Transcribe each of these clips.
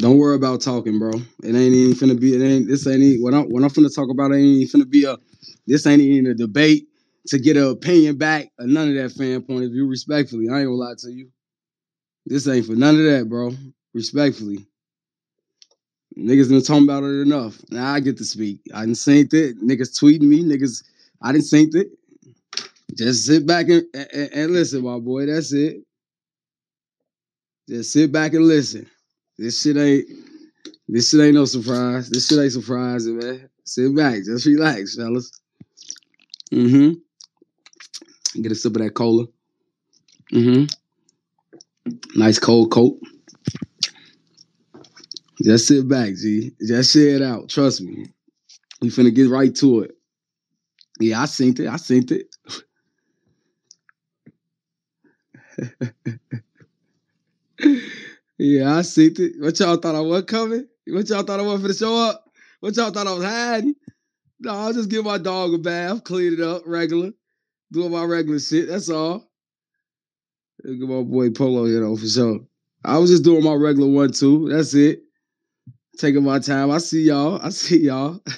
Don't worry about talking, bro. It ain't even finna be. It ain't. This ain't even, what I'm. What I'm finna talk about. It ain't even finna be a. This ain't even a debate to get an opinion back or none of that fan point of view. Respectfully, I ain't gonna lie to you. This ain't for none of that, bro. Respectfully. Niggas been talking about it enough. Now I get to speak. I didn't synced it. Niggas tweeting me. Niggas, I didn't synced it. Just sit back and, and, and listen, my boy. That's it. Just sit back and listen. This shit ain't this shit ain't no surprise. This shit ain't surprising, man. Sit back, just relax, fellas. Mm-hmm. Get a sip of that cola. Mm-hmm. Nice cold coat. Just sit back, G. Just share it out. Trust me. We finna get right to it. Yeah, I synced it. I synced it. yeah, I synced it. What y'all thought I was coming? What y'all thought I was finna show up? What y'all thought I was hiding? No, I'll just give my dog a bath, clean it up, regular, doing my regular shit. That's all. At my boy Polo here though, for sure. I was just doing my regular one too. That's it. Taking my time. I see y'all. I see y'all.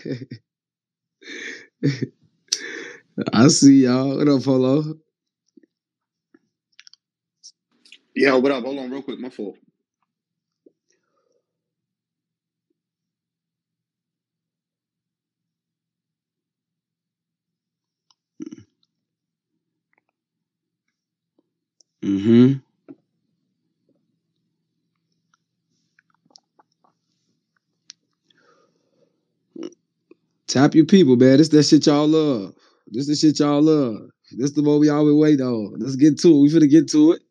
I see y'all. What up, Polo? Yeah, what up? Hold on, real quick. My fault. Mm-hmm. Tap your people, man. This that shit y'all love. This the shit y'all love. This is the what we always wait on. Let's get to it. We finna get to it.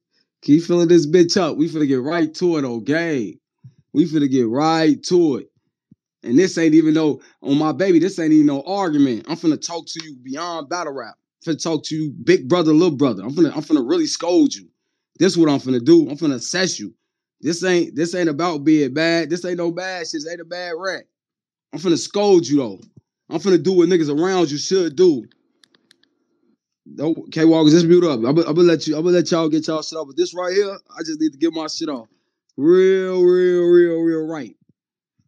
Keep filling this bitch up. We finna get right to it, okay? We finna get right to it. And this ain't even no on my baby. This ain't even no argument. I'm finna talk to you beyond battle rap. Finna talk to you, big brother, little brother. I'm finna, I'm finna really scold you. This what I'm finna do. I'm finna assess you. This ain't this ain't about being bad. This ain't no bad shit. This ain't a bad rap. I'm finna scold you though. I'm finna do what niggas around you should do. Okay, Walkers, just mute up. I'm gonna let you. I'm gonna let y'all get y'all shit off. But this right here, I just need to get my shit off, real, real, real, real right.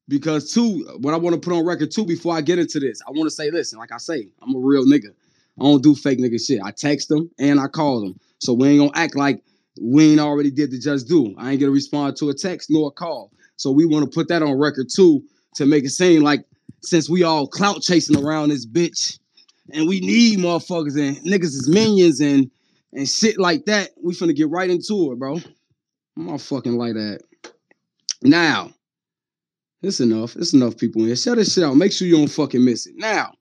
Because two, what I want to put on record too, before I get into this, I want to say, listen, like I say, I'm a real nigga. I don't do fake nigga shit. I text them and I call them, so we ain't gonna act like we ain't already did the just do. I ain't gonna respond to a text nor a call. So we want to put that on record too to make it seem like since we all clout chasing around this bitch and we need motherfuckers and niggas is minions and and shit like that, we finna get right into it, bro. I'm not fucking like that. Now, it's enough. It's enough people in here. Shut this shit out. Make sure you don't fucking miss it. Now,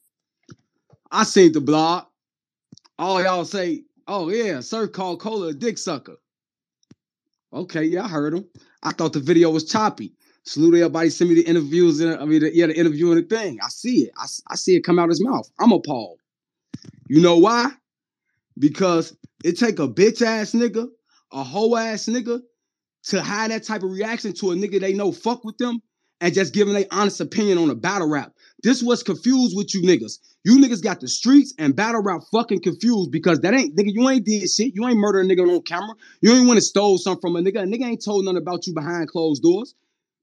I seen the blog. All y'all say, oh yeah, sir called Cola a dick sucker. Okay, yeah, I heard him. I thought the video was choppy. Salute everybody. Send me the interviews. In, I mean, yeah, the interview and the thing. I see it. I, I see it come out his mouth. I'm appalled. You know why? Because it take a bitch ass nigga, a hoe ass nigga, to have that type of reaction to a nigga they know fuck with them and just giving their honest opinion on a battle rap. This was confused with you niggas. You niggas got the streets and battle rap fucking confused because that ain't nigga. You ain't did shit. You ain't murdered a nigga on camera. You ain't want to stole something from a nigga. A nigga ain't told nothing about you behind closed doors.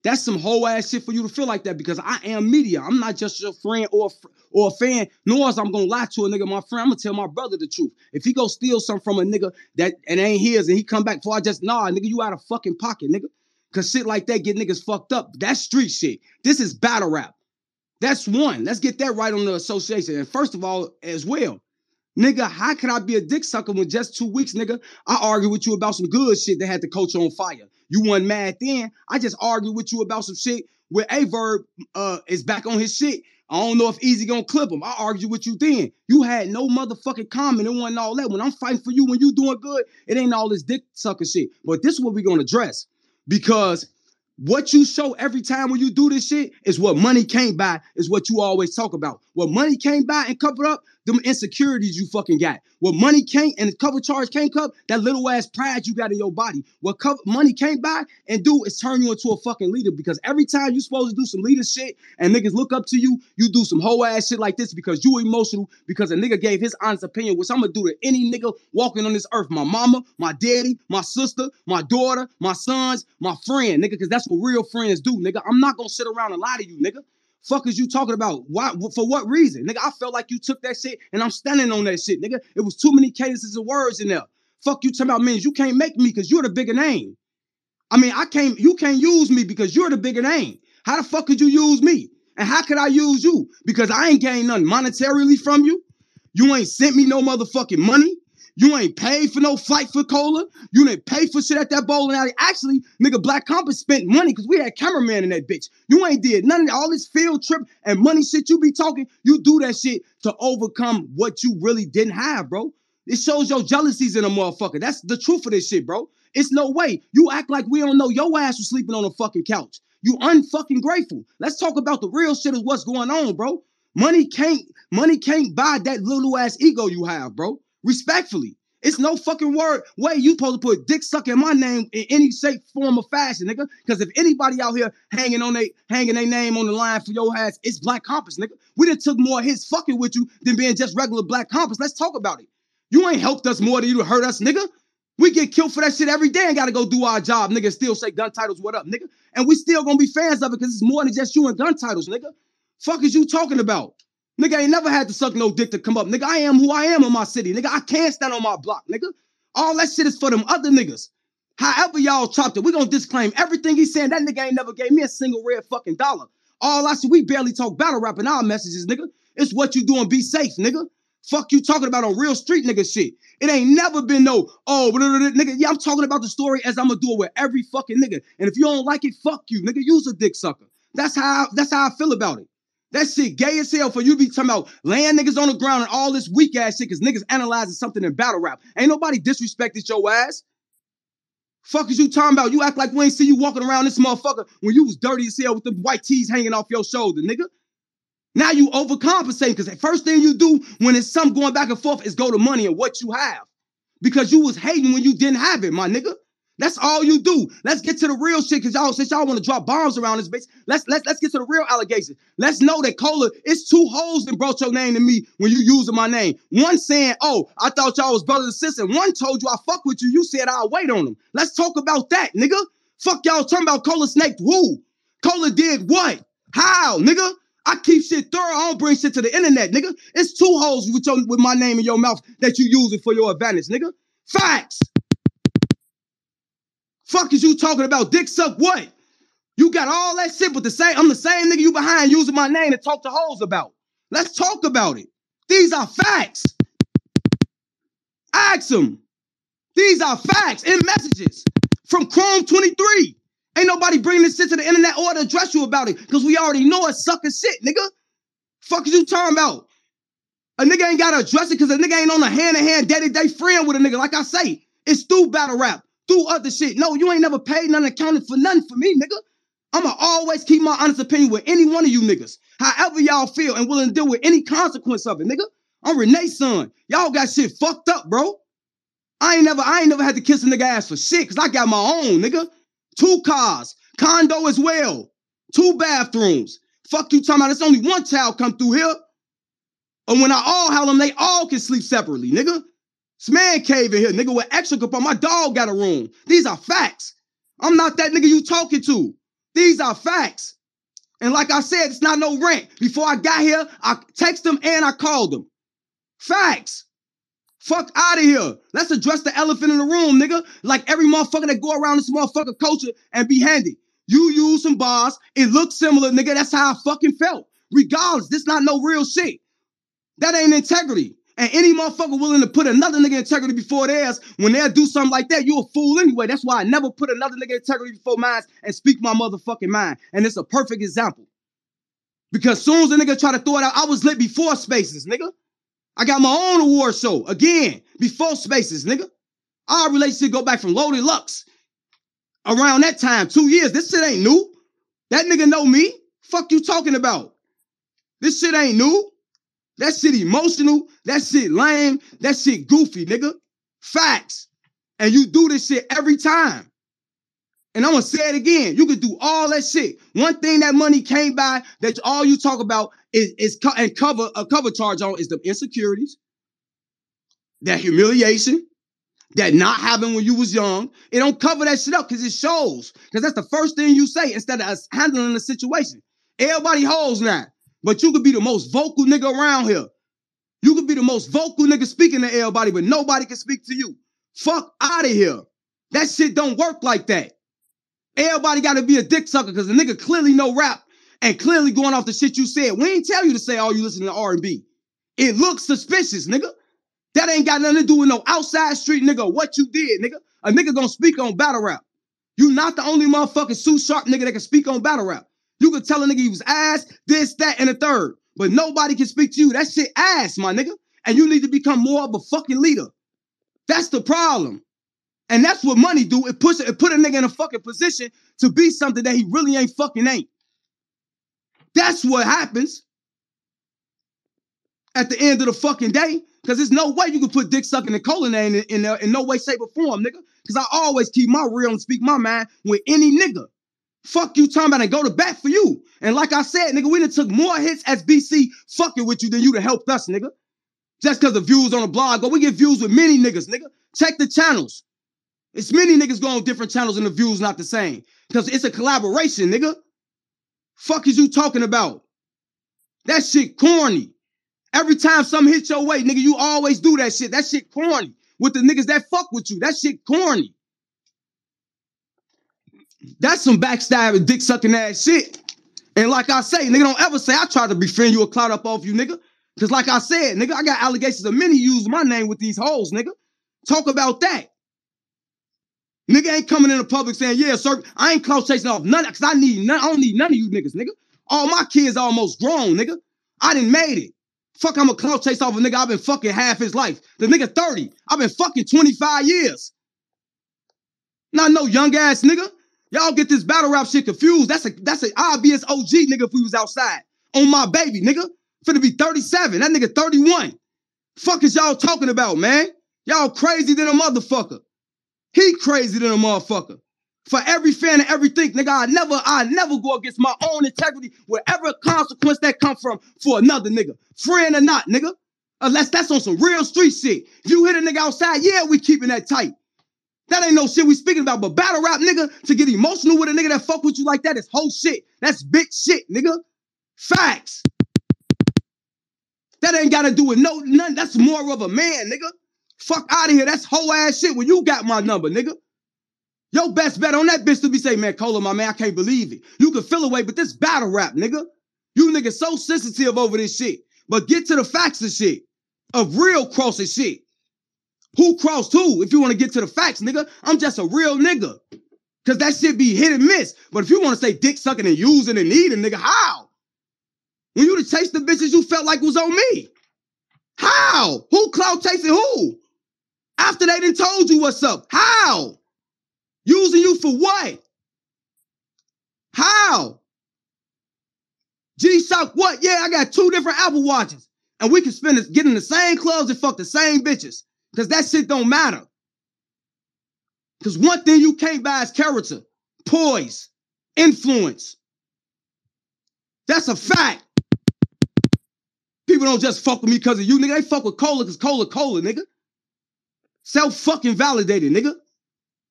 That's some whole ass shit for you to feel like that because I am media. I'm not just your friend or or a fan. Nor is I'm gonna lie to a nigga, my friend. I'm gonna tell my brother the truth. If he go steal something from a nigga that and ain't his, and he come back before I just nah, nigga, you out of fucking pocket, nigga. Cause shit like that get niggas fucked up. That's street shit. This is battle rap. That's one. Let's get that right on the association. And first of all, as well, nigga, how can I be a dick sucker when just two weeks, nigga? I argue with you about some good shit that had the coach on fire. You weren't mad then. I just argue with you about some shit where Aye Verb uh is back on his shit. I don't know if Easy gonna clip him. I argue with you then. You had no motherfucking comment. It wasn't all that. When I'm fighting for you, when you doing good, it ain't all this dick sucker shit. But this is what we gonna address because what you show every time when you do this shit is what money can't buy, is what you always talk about. What money can't buy and cover up, them insecurities you fucking got. What money can't and cover charge can't cover, that little ass pride you got in your body. What cover, money can't buy and do is turn you into a fucking leader because every time you supposed to do some leader shit and niggas look up to you, you do some whole ass shit like this because you emotional because a nigga gave his honest opinion, which I'm gonna do to any nigga walking on this earth. My mama, my daddy, my sister, my daughter, my sons, my friend, nigga, because that's what real friends do, nigga. I'm not gonna sit around and lie to you, nigga. Fuck is you talking about? Why? For what reason, nigga? I felt like you took that shit, and I'm standing on that shit, nigga. It was too many cadences of words in there. Fuck you talking about means you can't make me because you're the bigger name. I mean, I can't. You can't use me because you're the bigger name. How the fuck could you use me? And how could I use you? Because I ain't gained nothing monetarily from you. You ain't sent me no motherfucking money. You ain't paid for no flight for cola. You didn't pay for shit at that bowling alley. Actually, nigga, Black Compass spent money because we had cameraman in that bitch. You ain't did none of all this field trip and money shit you be talking. You do that shit to overcome what you really didn't have, bro. It shows your jealousies in a motherfucker. That's the truth of this shit, bro. It's no way. You act like we don't know your ass was sleeping on a fucking couch. You unfucking grateful. Let's talk about the real shit of what's going on, bro. Money can't, money can't buy that little ass ego you have, bro. Respectfully. It's no fucking word way you supposed to put dick suck in my name in any shape, form, or fashion, nigga. Because if anybody out here hanging on they hanging their name on the line for your ass, it's Black Compass, nigga. We done took more hits fucking with you than being just regular Black Compass. Let's talk about it. You ain't helped us more than you hurt us, nigga. We get killed for that shit every day and gotta go do our job, nigga. Still say gun titles, what up, nigga? And we still gonna be fans of it because it's more than just you and gun titles, nigga. Fuck is you talking about? Nigga I ain't never had to suck no dick to come up. Nigga, I am who I am in my city. Nigga, I can't stand on my block, nigga. All that shit is for them other niggas. However y'all chopped it, we gonna disclaim everything he's saying. That nigga ain't never gave me a single red fucking dollar. All I see, we barely talk battle rap in our messages, nigga. It's what you doing, be safe, nigga. Fuck you talking about on real street nigga shit. It ain't never been no, oh, blah, blah, blah, nigga. Yeah, I'm talking about the story as I'm gonna do it with every fucking nigga. And if you don't like it, fuck you, nigga. Use a dick sucker. That's how that's how I feel about it. That shit gay as hell for you to be talking about laying niggas on the ground and all this weak ass shit because niggas analyzing something in battle rap. Ain't nobody disrespected your ass. Fuck is you talking about? You act like we ain't see you walking around this motherfucker when you was dirty as hell with the white tees hanging off your shoulder, nigga. Now you overcompensating because the first thing you do when it's something going back and forth is go to money and what you have. Because you was hating when you didn't have it, my nigga. That's all you do. Let's get to the real shit, cause y'all since y'all want to drop bombs around this bitch. Let's let's let's get to the real allegations. Let's know that Cola is two hoes that brought your name to me when you using my name. One saying, "Oh, I thought y'all was brothers and sisters." One told you I fuck with you. You said I'll wait on them. Let's talk about that, nigga. Fuck y'all talking about Cola Snake. who? Cola did what? How, nigga? I keep shit thorough. I don't bring shit to the internet, nigga. It's two hoes with your with my name in your mouth that you using for your advantage, nigga. Facts. Fuck is you talking about? Dick suck what? You got all that shit, but the same, I'm the same nigga you behind using my name to talk to hoes about. Let's talk about it. These are facts. Ask them. These are facts and messages from Chrome 23. Ain't nobody bringing this shit to the internet or to address you about it because we already know it's sucking shit, nigga. Fuck is you talking about? A nigga ain't gotta address it because a nigga ain't on a hand-to-hand day-to-day friend with a nigga. Like I say, it's through battle rap through other shit. No, you ain't never paid none accounted for nothing for me, nigga. I'ma always keep my honest opinion with any one of you niggas. However y'all feel and willing to deal with any consequence of it, nigga. I'm Renee's son. Y'all got shit fucked up, bro. I ain't never, I ain't never had to kiss a nigga ass for shit, cause I got my own, nigga. Two cars, condo as well, two bathrooms. Fuck you talking about it's only one child come through here. And when I all have them, they all can sleep separately, nigga. It's man cave in here, nigga, with extra on My dog got a room. These are facts. I'm not that nigga you talking to. These are facts. And like I said, it's not no rant. Before I got here, I texted them and I called them. Facts. Fuck out of here. Let's address the elephant in the room, nigga. Like every motherfucker that go around this motherfucker culture and be handy. You use some bars. It looks similar, nigga. That's how I fucking felt. Regardless, this not no real shit. That ain't integrity. And any motherfucker willing to put another nigga integrity before theirs, when they'll do something like that, you a fool anyway. That's why I never put another nigga integrity before mine and speak my motherfucking mind. And it's a perfect example. Because soon as a nigga try to throw it out, I was lit before spaces, nigga. I got my own award show again before spaces, nigga. Our relationship go back from Loaded Lux. Around that time, two years. This shit ain't new. That nigga know me. Fuck you talking about? This shit ain't new. That shit emotional. That shit lame. That shit goofy, nigga. Facts. And you do this shit every time. And I'm gonna say it again. You can do all that shit. One thing that money came by that all you talk about is, is co- and cover a cover charge on is the insecurities, that humiliation, that not having when you was young. It don't cover that shit up because it shows. Because that's the first thing you say instead of handling the situation. Everybody holds now. But you could be the most vocal nigga around here. You could be the most vocal nigga speaking to everybody, but nobody can speak to you. Fuck out of here. That shit don't work like that. Everybody got to be a dick sucker because the nigga clearly know rap and clearly going off the shit you said. We ain't tell you to say all you listen to R&B. It looks suspicious, nigga. That ain't got nothing to do with no outside street nigga. What you did, nigga? A nigga gonna speak on battle rap. You not the only motherfucking Sue Sharp nigga that can speak on battle rap. You could tell a nigga he was ass, this, that, and a third. But nobody can speak to you. That shit ass, my nigga. And you need to become more of a fucking leader. That's the problem. And that's what money do. It push it put a nigga in a fucking position to be something that he really ain't fucking ain't. That's what happens at the end of the fucking day. Cause there's no way you can put dick sucking and colon in, in, in, in no way, shape, or form, nigga. Cause I always keep my real and speak my mind with any nigga. Fuck you talking about and go to bat for you. And like I said, nigga, we done took more hits as BC fucking with you than you to help us, nigga. Just because the views on the blog, but we get views with many niggas, nigga. Check the channels. It's many niggas going on different channels and the views not the same. Because it's a collaboration, nigga. Fuck is you talking about? That shit corny. Every time something hits your way, nigga, you always do that shit. That shit corny. With the niggas that fuck with you. That shit corny. That's some backstabbing, dick sucking ass shit. And like I say, nigga, don't ever say I tried to befriend you or clout up off you, nigga. Cause like I said, nigga, I got allegations of many using my name with these hoes, nigga. Talk about that. Nigga ain't coming in the public saying, yeah, sir, I ain't clout chasing off none, cause I need none, I don't need none of you niggas, nigga. All my kids are almost grown, nigga. I didn't made it. Fuck, I'm a clout chase off a nigga I've been fucking half his life. The nigga 30. I've been fucking 25 years. Not no young ass nigga. Y'all get this battle rap shit confused. That's a that's an obvious OG nigga if we was outside. On my baby, nigga. Finna be 37. That nigga 31. Fuck is y'all talking about, man? Y'all crazy than a motherfucker. He crazy than a motherfucker. For every fan and everything, nigga, I never, I never go against my own integrity, whatever consequence that come from for another nigga. Friend or not, nigga. Unless that's on some real street shit. If you hit a nigga outside, yeah, we keeping that tight. That ain't no shit we speaking about, but battle rap, nigga, to get emotional with a nigga that fuck with you like that is whole shit. That's big shit, nigga. Facts. That ain't got to do with no none. That's more of a man, nigga. Fuck out of here. That's whole ass shit when you got my number, nigga. Your best bet on that bitch to be say, man, Cola, my man, I can't believe it. You can feel away, but this battle rap, nigga. You niggas so sensitive over this shit. But get to the facts of shit. Of real crossing shit. Who crossed who? If you want to get to the facts, nigga, I'm just a real nigga. Cause that shit be hit and miss. But if you want to say dick sucking and using and needing, nigga, how? When you to chase the bitches you felt like was on me. How? Who cloud chasing who? After they done told you what's up. How? Using you for what? How? G Shock, what? Yeah, I got two different Apple Watches. And we can spend it, get in the same clubs and fuck the same bitches. Because that shit don't matter. Because one thing you can't buy is character, poise, influence. That's a fact. People don't just fuck with me because of you, nigga. They fuck with cola because cola, cola, nigga. Self fucking validated, nigga.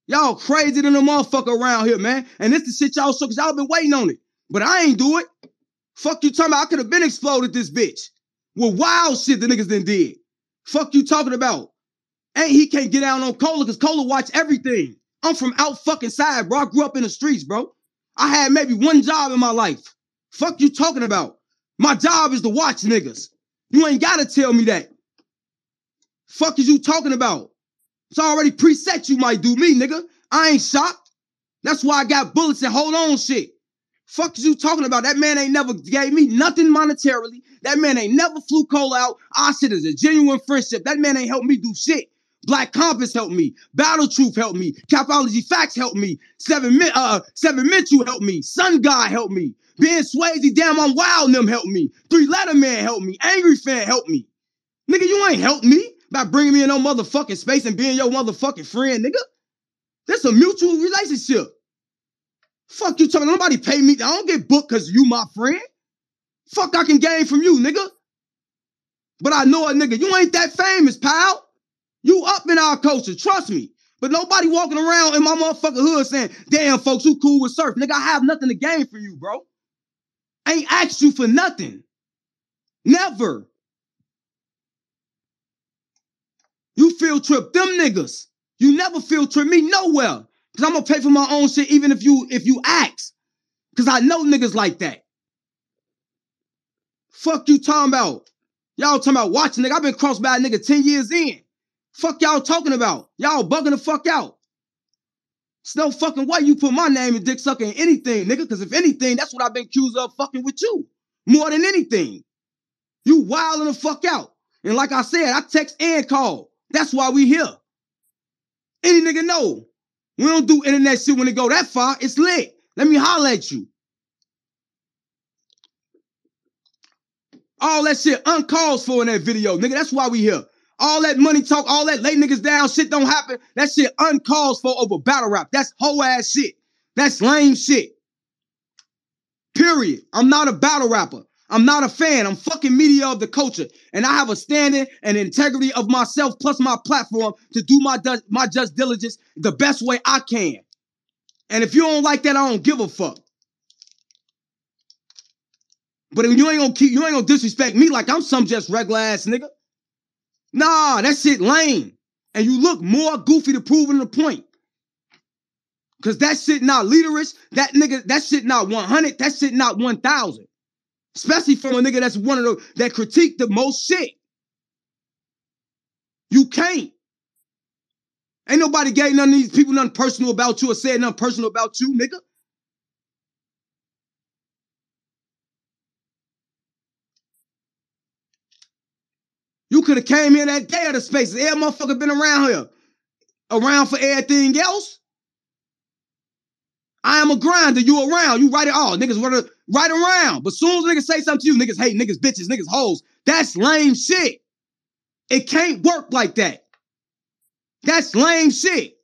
Y'all crazy than a motherfucker around here, man. And this the shit y'all so because y'all been waiting on it. But I ain't do it. Fuck you talking about. I could have been exploded this bitch. With wild shit the niggas done did. Fuck you talking about. And he can't get out on Cola because Cola watch everything. I'm from out fucking side, bro. I grew up in the streets, bro. I had maybe one job in my life. Fuck you talking about. My job is to watch niggas. You ain't gotta tell me that. Fuck is you talking about? It's already preset you might do me, nigga. I ain't shocked. That's why I got bullets and hold on shit. Fuck is you talking about? That man ain't never gave me nothing monetarily. That man ain't never flew Cole out. Our shit is a genuine friendship. That man ain't helped me do shit. Black Compass helped me. Battle Truth helped me. Capology Facts helped me. Seven uh Seven Mental helped me. Sun God helped me. Ben Swayze, damn, I'm wild. Them helped me. Three Letter Man helped me. Angry Fan helped me. Nigga, you ain't helped me by bringing me in no motherfucking space and being your motherfucking friend, nigga. That's a mutual relationship. Fuck you talking. Nobody pay me. I don't get booked because you my friend. Fuck I can gain from you, nigga. But I know a nigga. You ain't that famous, pal. You up in our culture. Trust me. But nobody walking around in my motherfucking hood saying, damn, folks, who cool with surf. Nigga, I have nothing to gain for you, bro. I ain't asked you for nothing. Never. You field trip them niggas. You never field trip me nowhere. Cause I'm gonna pay for my own shit even if you if you ask. Cause I know niggas like that. Fuck you talking about. Y'all talking about watching nigga. I've been crossed by a nigga 10 years in. Fuck y'all talking about. Y'all bugging the fuck out. It's no fucking way you put my name in dick sucking anything, nigga. Cause if anything, that's what I've been accused of fucking with you. More than anything. You wilding the fuck out. And like I said, I text and call. That's why we here. Any nigga know. We don't do internet shit when it go that far. It's lit. Let me holler at you. All that shit uncalls for in that video, nigga. That's why we here. All that money talk, all that lay niggas down shit don't happen. That shit uncalls for over battle rap. That's whole ass shit. That's lame shit. Period. I'm not a battle rapper. I'm not a fan. I'm fucking media of the culture. And I have a standing and integrity of myself plus my platform to do my, my just diligence the best way I can. And if you don't like that, I don't give a fuck. But if you ain't gonna keep, you ain't gonna disrespect me like I'm some just regular ass nigga. Nah, that shit lame. And you look more goofy to proving the point. Cause that shit not leaderish. That nigga, that shit not 100. That shit not 1,000. Especially from a nigga that's one of the that critique the most shit. You can't. Ain't nobody gave none of these people nothing personal about you or said nothing personal about you, nigga. Could have came here that day of the space. Every motherfucker been around here. Around for everything else. I am a grinder. You around. You write it all. Niggas to right around. But soon as niggas say something to you, niggas hate, niggas bitches, niggas hoes. That's lame shit. It can't work like that. That's lame shit.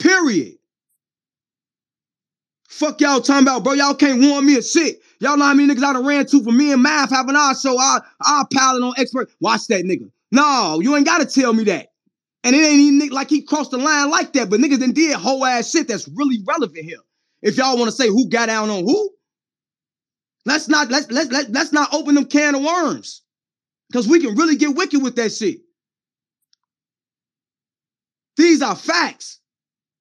Period. Fuck y'all talking about, bro. Y'all can't warn me a shit. Y'all know how many niggas I done ran to for me and Math having our show, our, our piling on expert. Watch that nigga. No, you ain't gotta tell me that. And it ain't even like he crossed the line like that, but niggas then did whole ass shit that's really relevant here. If y'all want to say who got down on who, let's not let's let's let, let's not open them can of worms. Cause we can really get wicked with that shit. These are facts.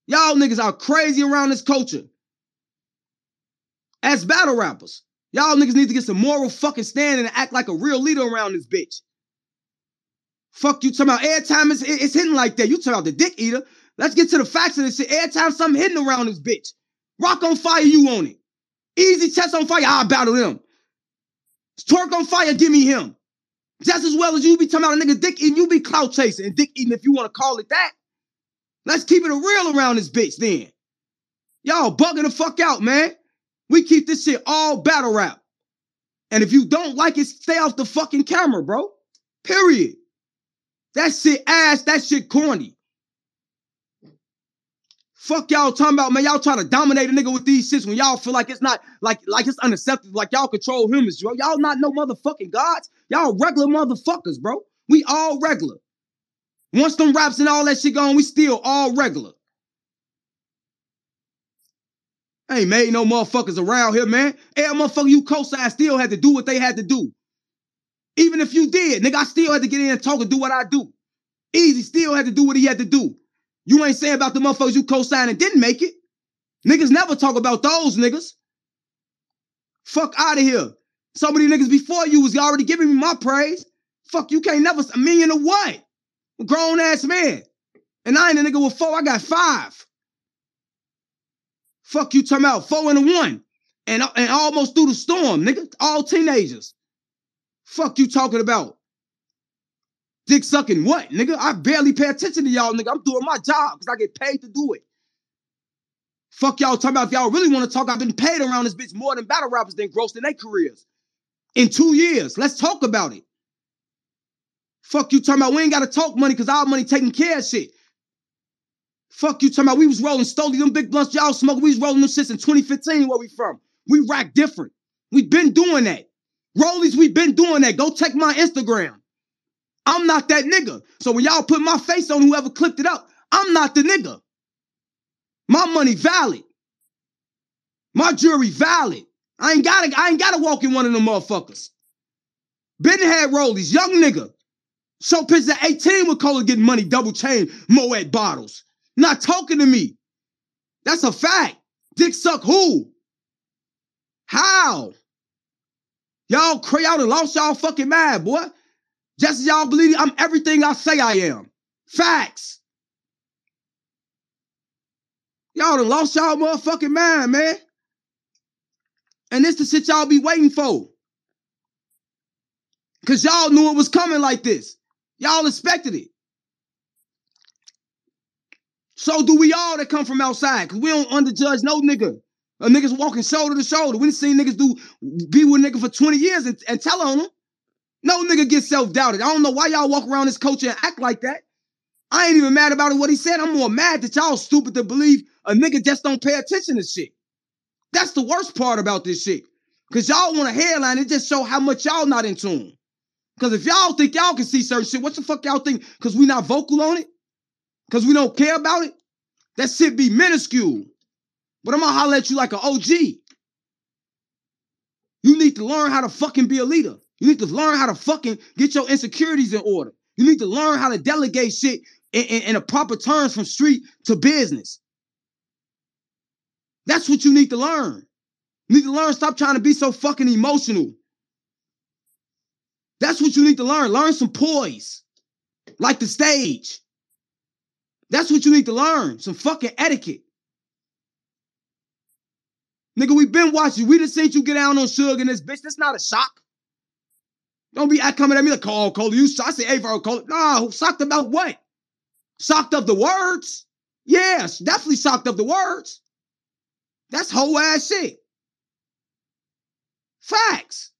Y'all niggas are crazy around this culture. As battle rappers, y'all niggas need to get some moral fucking standing and act like a real leader around this bitch. Fuck you talking about airtime is it's hitting like that. You talking about the dick eater. Let's get to the facts of this shit. Airtime something hitting around this bitch. Rock on fire, you on it. Easy chest on fire, I'll battle him. Twork on fire, give me him. Just as well as you be talking about a nigga dick eating, you be clout chasing and dick eating if you want to call it that. Let's keep it a real around this bitch then. Y'all bugging the fuck out, man. We keep this shit all battle rap. And if you don't like it, stay off the fucking camera, bro. Period. That shit ass, that shit corny. Fuck y'all talking about, man. Y'all trying to dominate a nigga with these shits when y'all feel like it's not like like it's unacceptable, like y'all control humans, bro. Y'all not no motherfucking gods. Y'all regular motherfuckers, bro. We all regular. Once them raps and all that shit gone, we still all regular. Ain't made no motherfuckers around here, man. Every motherfucker you co-sign still had to do what they had to do. Even if you did, nigga, I still had to get in and talk and do what I do. Easy still had to do what he had to do. You ain't saying about the motherfuckers you co-signed and didn't make it. Niggas never talk about those niggas. Fuck out of here. So many niggas before you was already giving me my praise. Fuck, you can't never a million of what? Grown ass man. And I ain't a nigga with four, I got five. Fuck you talking about four and a one. And, and almost through the storm, nigga. All teenagers. Fuck you talking about. Dick sucking what, nigga? I barely pay attention to y'all, nigga. I'm doing my job because I get paid to do it. Fuck y'all talking about if y'all really want to talk. I've been paid around this bitch more than battle rappers than gross in their careers. In two years. Let's talk about it. Fuck you talking about we ain't gotta talk money because our money taking care of shit. Fuck you talking about we was rolling Stoli, them big blunts y'all smoking. We was rolling them shits in 2015 where we from. We rack different. we been doing that. Rollies, we been doing that. Go check my Instagram. I'm not that nigga. So when y'all put my face on whoever clipped it up, I'm not the nigga. My money valid. My jewelry valid. I ain't gotta, I ain't gotta walk in one of them motherfuckers. Been had rollies, young nigga. Show pictures at 18 with Cola getting money, double chain, Moet bottles. Not talking to me. That's a fact. Dick suck who? How? Y'all cray out and lost y'all fucking mind, boy. Just as y'all believe I'm everything I say I am. Facts. Y'all done lost y'all motherfucking mind, man. And this the shit y'all be waiting for. Cause y'all knew it was coming like this. Y'all expected it. So do we all that come from outside. Cause we don't underjudge no nigga. A niggas walking shoulder to shoulder. We done seen niggas do be with nigga for 20 years and, and tell on them. No nigga get self-doubted. I don't know why y'all walk around this culture and act like that. I ain't even mad about it what he said. I'm more mad that y'all stupid to believe a nigga just don't pay attention to shit. That's the worst part about this shit. Cause y'all want a headline, it just show how much y'all not in tune. Cause if y'all think y'all can see certain shit, what the fuck y'all think? Cause we not vocal on it? Cause we don't care about it? That shit be minuscule. But I'm gonna holler at you like an OG. You need to learn how to fucking be a leader. You need to learn how to fucking get your insecurities in order. You need to learn how to delegate shit in, in, in a proper terms from street to business. That's what you need to learn. You need to learn, stop trying to be so fucking emotional. That's what you need to learn. Learn some poise, like the stage. That's what you need to learn. Some fucking etiquette. Nigga, we been watching. We just seen you get down on Suge and this bitch. That's not a shock. Don't be coming at me like, oh, Cole, you I say, hey, bro, Cole. No, shocked about what? Shocked of the words? Yes, definitely shocked of the words. That's whole ass shit. Facts.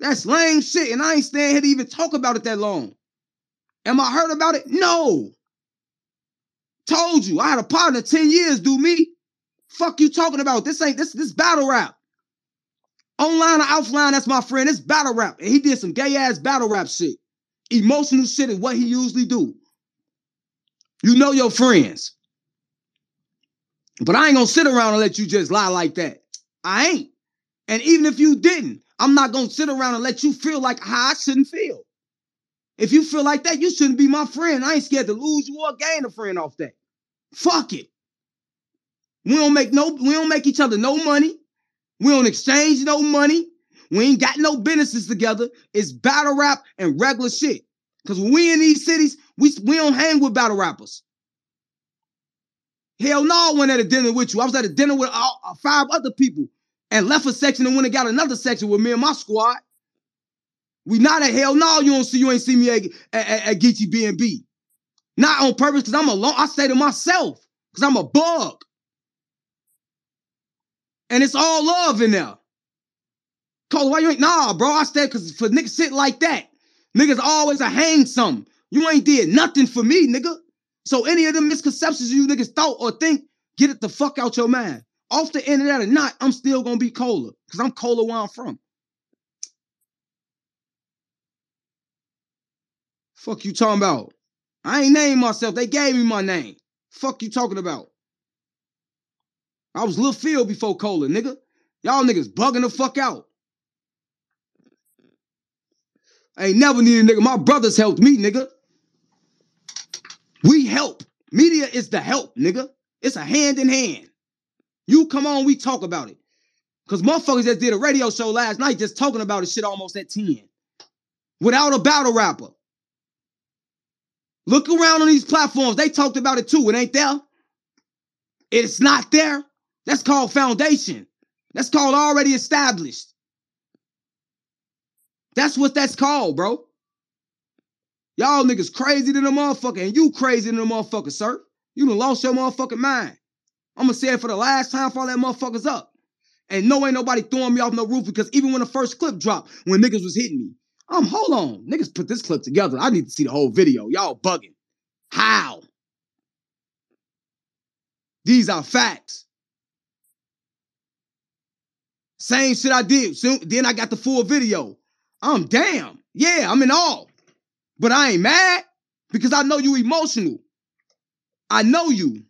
That's lame shit, and I ain't staying here to even talk about it that long. Am I hurt about it? No. Told you, I had a partner 10 years, do me. Fuck you talking about? This ain't this this battle rap. Online or offline, that's my friend. It's battle rap. And he did some gay ass battle rap shit. Emotional shit is what he usually do. You know your friends. But I ain't gonna sit around and let you just lie like that. I ain't. And even if you didn't, I'm not gonna sit around and let you feel like how I shouldn't feel. If you feel like that, you shouldn't be my friend. I ain't scared to lose you or gain a friend off that. Fuck it. We don't make no, we don't make each other no money. We don't exchange no money. We ain't got no businesses together. It's battle rap and regular shit. Cause when we in these cities, we, we don't hang with battle rappers. Hell no, I went at a dinner with you. I was at a dinner with all, uh, five other people and left a section and went and got another section with me and my squad. We not at hell no, you don't see, you ain't see me at, at, at Geechee B&B. Not on purpose, because I'm alone. I say to myself, because I'm a bug. And it's all love in there. Cole, why you ain't? Nah, bro. I said because for niggas sit like that, niggas always a hang some. You ain't did nothing for me, nigga. So any of the misconceptions you niggas thought or think, get it the fuck out your mind. Off the internet or not, I'm still gonna be Cola. Because I'm Cola where I'm from. Fuck you talking about? I ain't named myself. They gave me my name. Fuck you talking about? I was Lil Phil before Cola, nigga. Y'all niggas bugging the fuck out. I ain't never needed nigga. My brothers helped me, nigga. We help. Media is the help, nigga. It's a hand in hand. You come on, we talk about it. Cause motherfuckers just did a radio show last night just talking about this shit almost at 10. Without a battle rapper. Look around on these platforms. They talked about it too. It ain't there. It's not there. That's called foundation. That's called already established. That's what that's called, bro. Y'all niggas crazy than a motherfucker, and you crazy than a motherfucker, sir. You done lost your motherfucking mind. I'm gonna say it for the last time for all that motherfuckers up. And no ain't nobody throwing me off no roof because even when the first clip dropped, when niggas was hitting me, um, hold on. Niggas put this clip together. I need to see the whole video. Y'all bugging. How? These are facts. Same shit I did. Soon, then I got the full video. I'm damn. Yeah, I'm in awe. But I ain't mad because I know you emotional. I know you.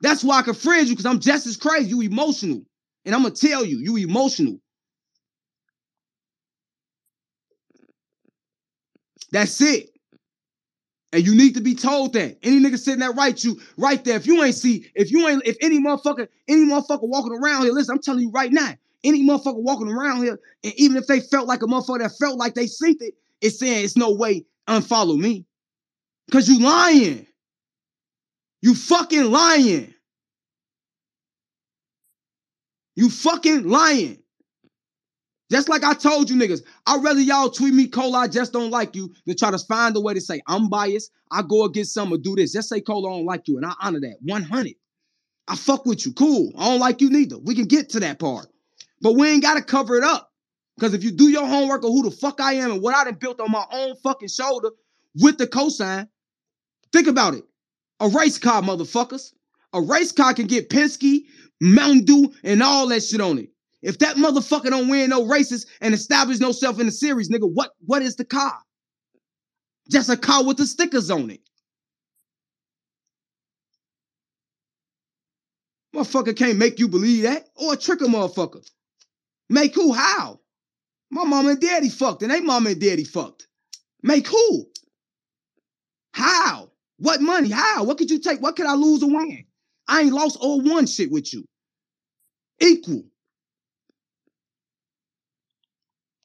That's why I can friend you because I'm just as crazy. You emotional. And I'm gonna tell you, you emotional. That's it. And you need to be told that. Any nigga sitting there right you right there. If you ain't see, if you ain't, if any motherfucker, any motherfucker walking around here, listen, I'm telling you right now, any motherfucker walking around here, and even if they felt like a motherfucker that felt like they synced it, it's saying it's no way unfollow me. Cause you lying. You fucking lying. You fucking lying. Just like I told you niggas, I'd rather y'all tweet me, Cole, I just don't like you, than try to find a way to say I'm biased. I go against some or do this. Just say, Cole, I don't like you. And I honor that. 100. I fuck with you. Cool. I don't like you neither. We can get to that part. But we ain't got to cover it up. Because if you do your homework of who the fuck I am and what I done built on my own fucking shoulder with the cosign, think about it. A race car, motherfuckers. A race car can get Penske, Mountain Dew, and all that shit on it. If that motherfucker don't win no races and establish no self in the series, nigga, what what is the car? Just a car with the stickers on it. Motherfucker can't make you believe that or trick a motherfucker. Make who? How? My mom and daddy fucked and they mom and daddy fucked. Make who? How? What money? How? What could you take? What could I lose or win? I ain't lost or won shit with you. Equal.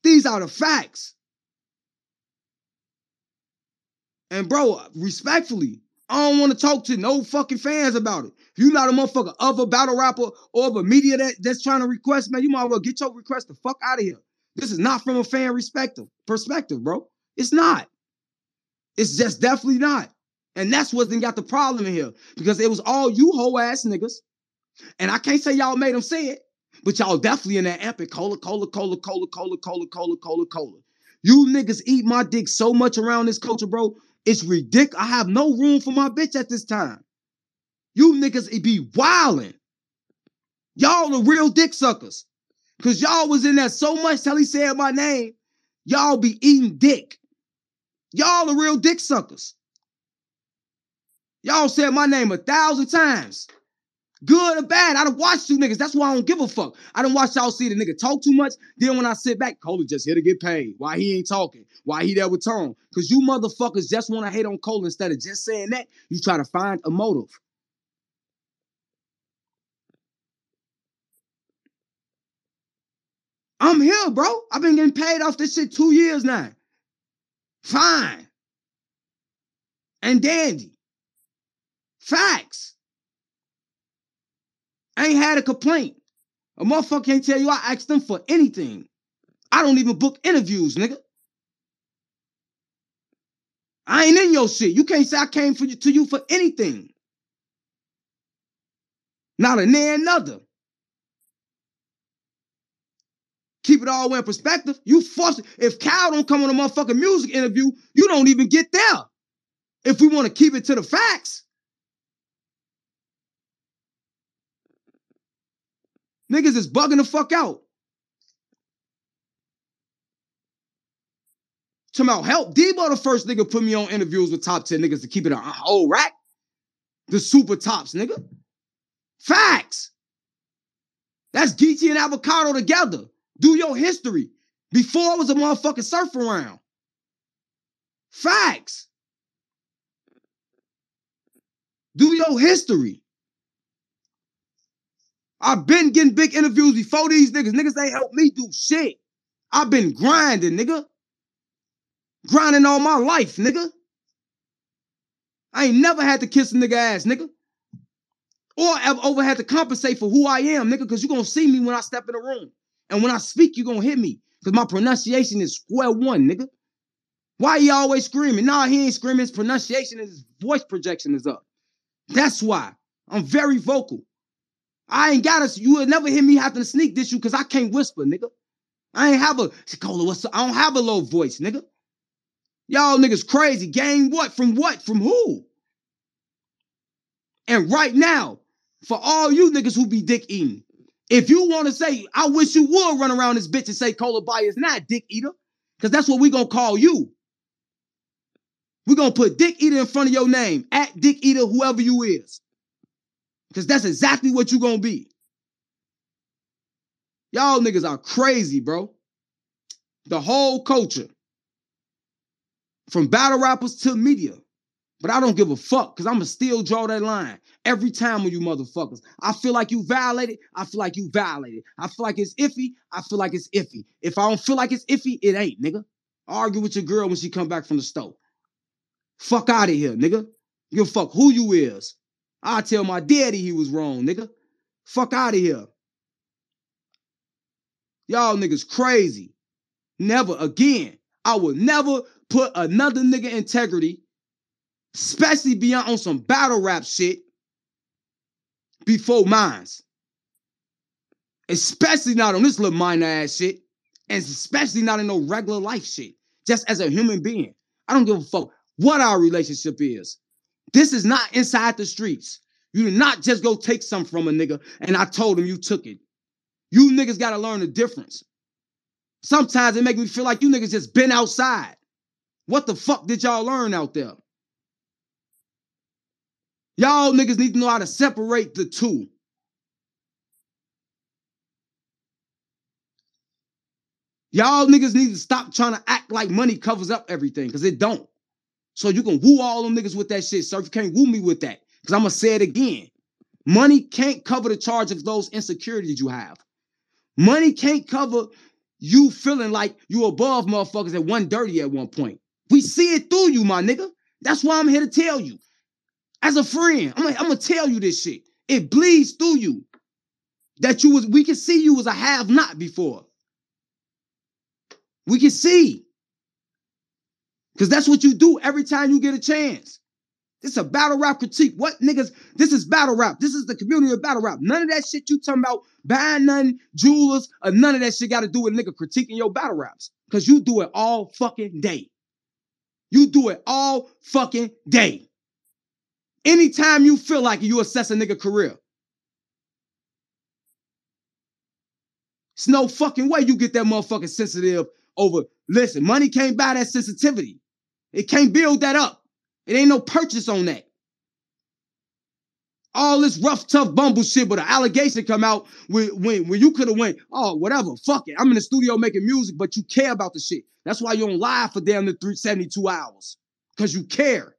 These are the facts. And bro, respectfully, I don't want to talk to no fucking fans about it. If you're not a motherfucker of a battle rapper or of a media that, that's trying to request, man, you might as well get your request the fuck out of here. This is not from a fan perspective, perspective, bro. It's not. It's just definitely not. And that's what then got the problem in here. Because it was all you hoe ass niggas. And I can't say y'all made them say it, but y'all definitely in that epic cola, cola, cola, cola, cola, cola, cola, cola, cola. You niggas eat my dick so much around this culture, bro. It's ridiculous. I have no room for my bitch at this time. You niggas it be wildin'. Y'all the real dick suckers. Cause y'all was in there so much till he said my name. Y'all be eating dick. Y'all the real dick suckers. Y'all said my name a thousand times. Good or bad, I don't watch two niggas. That's why I don't give a fuck. I don't watch y'all see the nigga talk too much. Then when I sit back, Cole just here to get paid. Why he ain't talking? Why he there with Tone? Because you motherfuckers just want to hate on Cole instead of just saying that. You try to find a motive. I'm here, bro. I've been getting paid off this shit two years now. Fine. And dandy. Facts. I ain't had a complaint. A motherfucker can't tell you I asked them for anything. I don't even book interviews, nigga. I ain't in your shit. You can't say I came for you to you for anything. Not a near another. Keep it all in perspective. You force. If Cal don't come on a motherfucking music interview, you don't even get there. If we want to keep it to the facts. Niggas is bugging the fuck out. Talking about help. Debo the first nigga put me on interviews with top 10 niggas to keep it a whole rack. The super tops, nigga. Facts. That's Geechee and Avocado together. Do your history. Before it was a motherfucking surf around. Facts. Do your history. I've been getting big interviews before these niggas. Niggas ain't helped me do shit. I've been grinding, nigga. Grinding all my life, nigga. I ain't never had to kiss a nigga ass, nigga. Or ever over had to compensate for who I am, nigga, because you're gonna see me when I step in the room. And when I speak, you're gonna hit me. Because my pronunciation is square one, nigga. Why he always screaming? Nah, he ain't screaming. His pronunciation and his voice projection is up. That's why I'm very vocal. I ain't got us. You will never hear me having to sneak this you because I can't whisper, nigga. I ain't have a Cola, what's up? I don't have a low voice, nigga. Y'all niggas crazy. Gain what? From what? From who? And right now, for all you niggas who be dick eating, if you want to say, I wish you would run around this bitch and say Cola Bia is not dick eater, because that's what we gonna call you. we gonna put dick eater in front of your name, at dick eater, whoever you is. Because that's exactly what you're gonna be. Y'all niggas are crazy, bro. The whole culture. From battle rappers to media. But I don't give a fuck because I'm going to still draw that line every time with you motherfuckers. I feel like you violated. I feel like you violated. I feel like it's iffy. I feel like it's iffy. If I don't feel like it's iffy, it ain't, nigga. Argue with your girl when she come back from the store. Fuck out of here, nigga. You fuck who you is. I tell my daddy he was wrong, nigga. Fuck out of here. Y'all niggas crazy. Never again. I will never put another nigga integrity especially beyond on some battle rap shit before mines. Especially not on this little minor ass shit, and especially not in no regular life shit. Just as a human being, I don't give a fuck what our relationship is. This is not inside the streets. You did not just go take some from a nigga and I told him you took it. You niggas gotta learn the difference. Sometimes it make me feel like you niggas just been outside. What the fuck did y'all learn out there? Y'all niggas need to know how to separate the two. Y'all niggas need to stop trying to act like money covers up everything because it don't. So you can woo all them niggas with that shit, sir. You can't woo me with that because I'm going to say it again. Money can't cover the charge of those insecurities you have. Money can't cover you feeling like you above motherfuckers at one dirty at one point. We see it through you, my nigga. That's why I'm here to tell you. As a friend, I'm, I'm gonna tell you this shit. It bleeds through you that you was. We can see you as a have not before. We can see because that's what you do every time you get a chance. Is a battle rap critique. What niggas? This is battle rap. This is the community of battle rap. None of that shit you talking about buying none, jewelers, or none of that shit got to do with nigga critiquing your battle raps. Because you do it all fucking day. You do it all fucking day. Anytime you feel like you assess a nigga career. It's no fucking way you get that motherfucking sensitive over. Listen, money can't buy that sensitivity. It can't build that up. It ain't no purchase on that. All this rough, tough bumble shit, but an allegation come out when, when, when you could have went, oh, whatever, fuck it. I'm in the studio making music, but you care about the shit. That's why you don't lie for damn the 372 hours. Because you care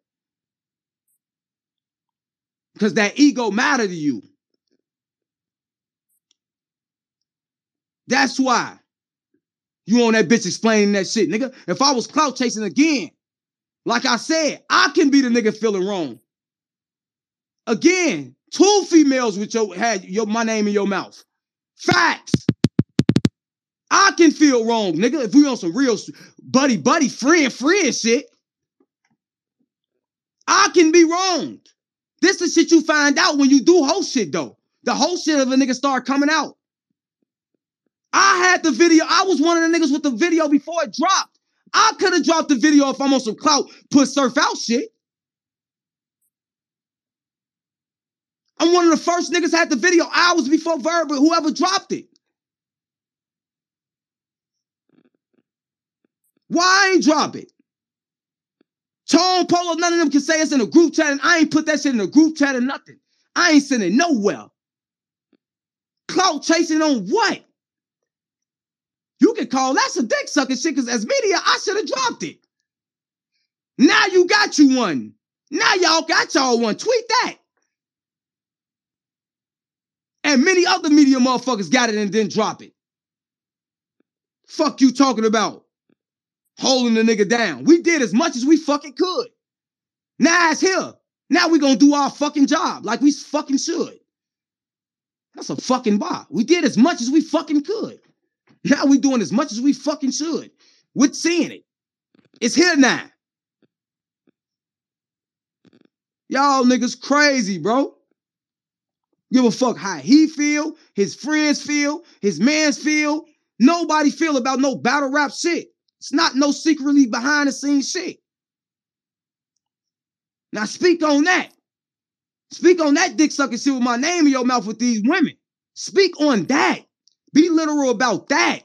because that ego matter to you. That's why you on that bitch explaining that shit, nigga. If I was clout chasing again, like I said, I can be the nigga feeling wrong. Again, two females with your had your my name in your mouth. Facts. I can feel wrong, nigga. If we on some real buddy, buddy, friend, friend shit, I can be wronged. This is shit you find out when you do whole shit though. The whole shit of a nigga start coming out. I had the video. I was one of the niggas with the video before it dropped. I could have dropped the video if I'm on some clout, put surf out shit. I'm one of the first niggas had the video hours before Verb, whoever dropped it. Why I ain't drop it? Tone Polo, none of them can say it's in a group chat, and I ain't put that shit in a group chat or nothing. I ain't sending nowhere. Clout chasing on what? You can call that some dick sucking shit because as media, I should have dropped it. Now you got you one. Now y'all got y'all one. Tweet that. And many other media motherfuckers got it and then drop it. Fuck you talking about? holding the nigga down. We did as much as we fucking could. Now it's here. Now we gonna do our fucking job like we fucking should. That's a fucking bar. We did as much as we fucking could. Now we doing as much as we fucking should. With seeing it. It's here now. Y'all niggas crazy, bro. Give a fuck how he feel, his friends feel, his mans feel. Nobody feel about no battle rap shit. It's not no secretly behind the scenes shit. Now speak on that. Speak on that dick sucking shit with my name in your mouth with these women. Speak on that. Be literal about that.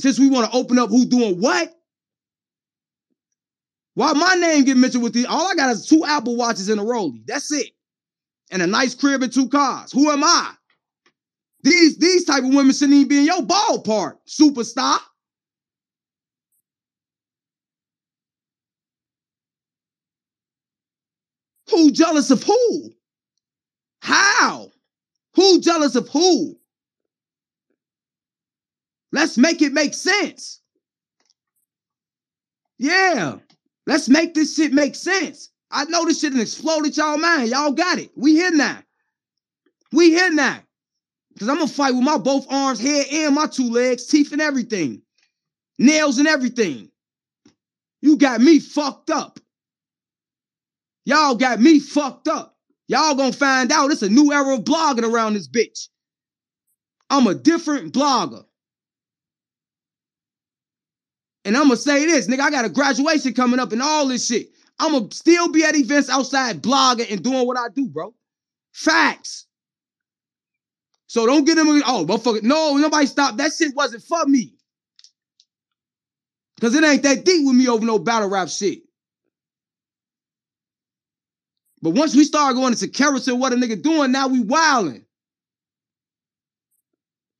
Since we want to open up who doing what. Why my name get mentioned with the All I got is two Apple watches and a Rollie. That's it. And a nice crib and two cars. Who am I? These these type of women shouldn't even be in your ballpark, superstar. Who jealous of who? How? Who jealous of who? Let's make it make sense. Yeah. Let's make this shit make sense. I know this shit exploded y'all mind. Y'all got it. We here now. We here now. Cause I'm gonna fight with my both arms, head, and my two legs, teeth and everything. Nails and everything. You got me fucked up. Y'all got me fucked up. Y'all gonna find out it's a new era of blogging around this bitch. I'm a different blogger. And I'm gonna say this, nigga, I got a graduation coming up and all this shit. I'm gonna still be at events outside blogging and doing what I do, bro. Facts. So don't get them, oh, motherfucker. No, nobody stop. That shit wasn't for me. Cause it ain't that deep with me over no battle rap shit. But once we start going into character, what a nigga doing, now we wilding.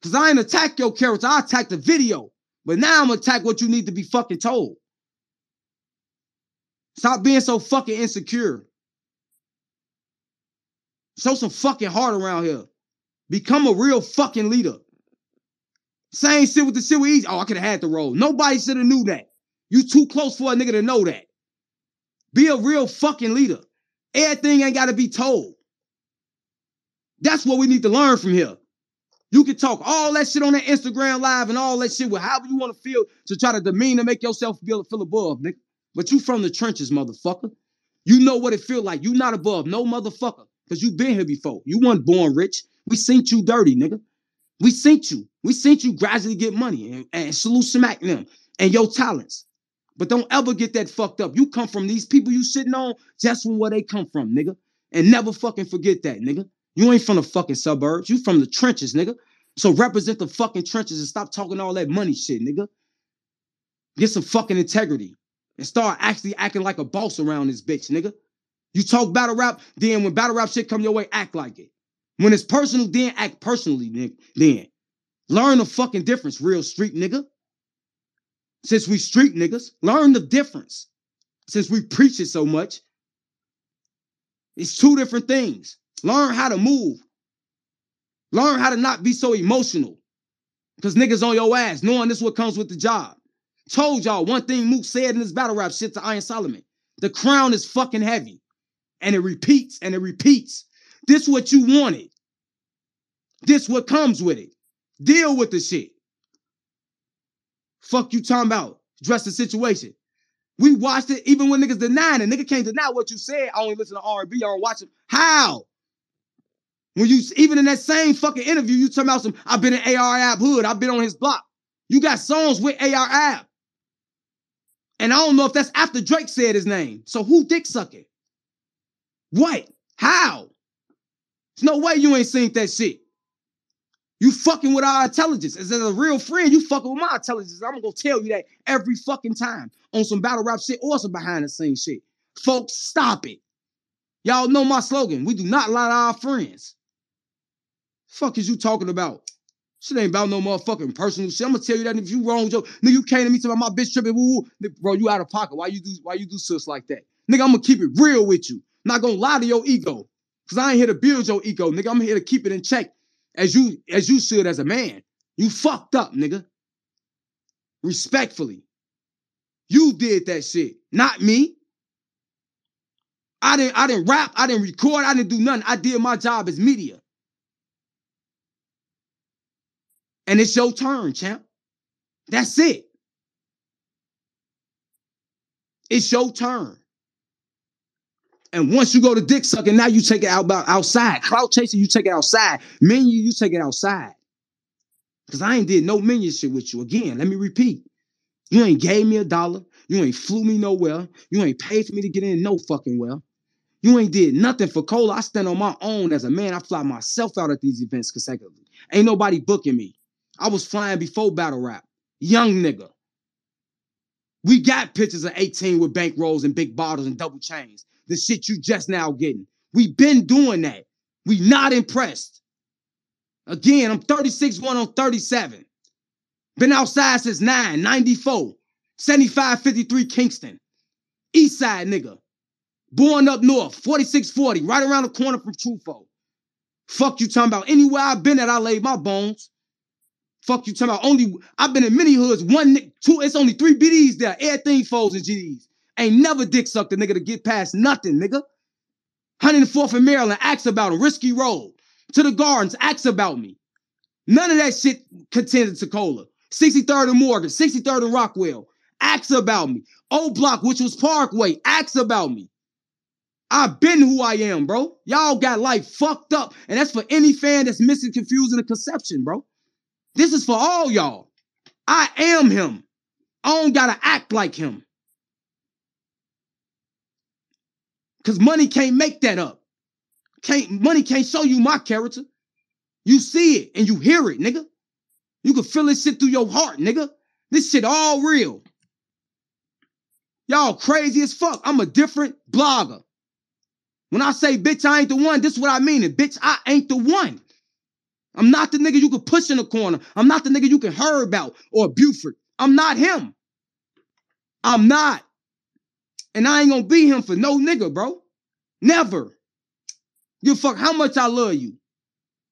Cause I ain't attack your character, I attack the video. But now I'm gonna attack what you need to be fucking told. Stop being so fucking insecure. Show some fucking heart around here. Become a real fucking leader. Same shit with the shit easy. Oh, I could have had the role. Nobody should have knew that. You too close for a nigga to know that. Be a real fucking leader. Everything ain't got to be told. That's what we need to learn from here. You can talk all that shit on that Instagram live and all that shit with however you want to feel to try to demean and make yourself feel, feel above, nigga. But you from the trenches, motherfucker. You know what it feel like. You not above no motherfucker. Because you been here before. You weren't born rich. We seen you dirty, nigga. We seen you. We seen you gradually get money and, and salute smack them and your talents. But don't ever get that fucked up. You come from these people you sitting on just from where they come from, nigga. And never fucking forget that, nigga. You ain't from the fucking suburbs. You from the trenches, nigga. So represent the fucking trenches and stop talking all that money shit, nigga. Get some fucking integrity and start actually acting like a boss around this bitch, nigga. You talk battle rap, then when battle rap shit come your way, act like it. When it's personal, then act personally, nigga. Then learn the fucking difference, real street nigga. Since we street niggas, learn the difference. Since we preach it so much, it's two different things. Learn how to move. Learn how to not be so emotional. Because niggas on your ass, knowing this what comes with the job. Told y'all one thing Mook said in this battle rap shit to Iron Solomon. The crown is fucking heavy. And it repeats and it repeats. This what you wanted. This what comes with it. Deal with the shit. Fuck you talking about? Dress the situation. We watched it even when niggas denying it. Nigga can't deny what you said. I only listen to R&B. I don't watch it. How? When you even in that same fucking interview, you talking about some, I've been in AR Ab Hood. I've been on his block. You got songs with AR Ab. And I don't know if that's after Drake said his name. So who dick sucking? What? How? There's no way you ain't seen that shit. You fucking with our intelligence. As a real friend, you fucking with my intelligence. I'm gonna tell you that every fucking time on some battle rap shit or some behind the scenes shit. Folks, stop it. Y'all know my slogan. We do not lie to our friends. Fuck is you talking about? Shit ain't about no motherfucking personal shit. I'm gonna tell you that if you wrong, Joe, nigga, you came to me to my bitch tripping, woo, woo, bro, you out of pocket. Why you do why you do sus like that? Nigga, I'm gonna keep it real with you. not gonna lie to your ego. Cause I ain't here to build your ego, nigga. I'm here to keep it in check as you as you should as a man. You fucked up, nigga. Respectfully. You did that shit, not me. I didn't I didn't rap, I didn't record, I didn't do nothing. I did my job as media. And it's your turn, champ. That's it. It's your turn. And once you go to dick sucking, now you take it out about outside. Clout chasing, you take it outside. Menu, you take it outside. Cause I ain't did no minion shit with you. Again, let me repeat. You ain't gave me a dollar. You ain't flew me nowhere. You ain't paid for me to get in no fucking well. You ain't did nothing for Cola. I stand on my own as a man. I fly myself out at these events consecutively. Ain't nobody booking me. I was flying before battle rap. Young nigga. We got pictures of 18 with bank rolls and big bottles and double chains. The shit you just now getting. We been doing that. We not impressed. Again, I'm 36, one on 37. Been outside since 9, 94, 75, 53 Kingston. East side nigga. Born up north, 4640, right around the corner from Trufo. Fuck you talking about. Anywhere I've been at, I laid my bones. Fuck you talking about. Only I've been in many hoods. One, two, it's only three BDs there. Everything folds and GDs. Ain't never dick sucked a nigga to get past nothing, nigga. 104th in Maryland, ask about him. Risky Road. To the Gardens, ask about me. None of that shit contended to Cola. 63rd and Morgan, 63rd and Rockwell. Ask about me. O Block, which was Parkway, ask about me. I've been who I am, bro. Y'all got life fucked up. And that's for any fan that's missing, confusing the conception, bro. This is for all y'all. I am him. I don't gotta act like him. Cause money can't make that up. Can't money can't show you my character. You see it and you hear it, nigga. You can feel this shit through your heart, nigga. This shit all real. Y'all crazy as fuck. I'm a different blogger. When I say bitch, I ain't the one, this is what I mean. And bitch, I ain't the one. I'm not the nigga you can push in the corner. I'm not the nigga you can hear about or Buford. I'm not him. I'm not. And I ain't gonna be him for no nigga, bro. Never. You fuck how much I love you.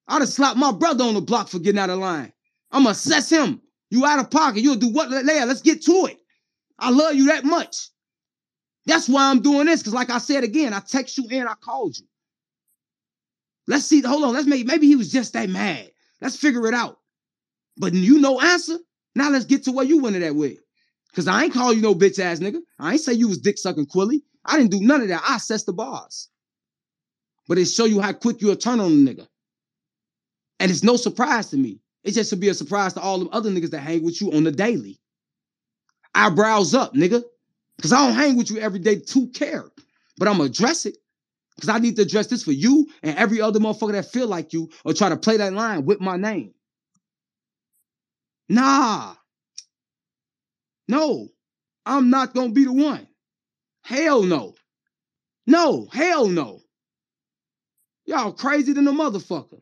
I'd have slapped my brother on the block for getting out of line. I'ma assess him. You out of pocket. You'll do what? Leia, let's get to it. I love you that much. That's why I'm doing this. Because, like I said again, I text you and I called you. Let's see. Hold on. Let's make maybe he was just that mad. Let's figure it out. But you no answer. Now let's get to where you went that way. Cause I ain't call you no bitch ass nigga. I ain't say you was dick sucking Quilly. I didn't do none of that. I assessed the bars. But it show you how quick you'll turn on a nigga. And it's no surprise to me. It just should be a surprise to all the other niggas that hang with you on the daily. Eyebrows up, nigga. Cause I don't hang with you every day to care. But I'm gonna address it. Cause I need to address this for you and every other motherfucker that feel like you or try to play that line with my name. Nah. No, I'm not gonna be the one. Hell no. No, hell no. Y'all crazy than a motherfucker.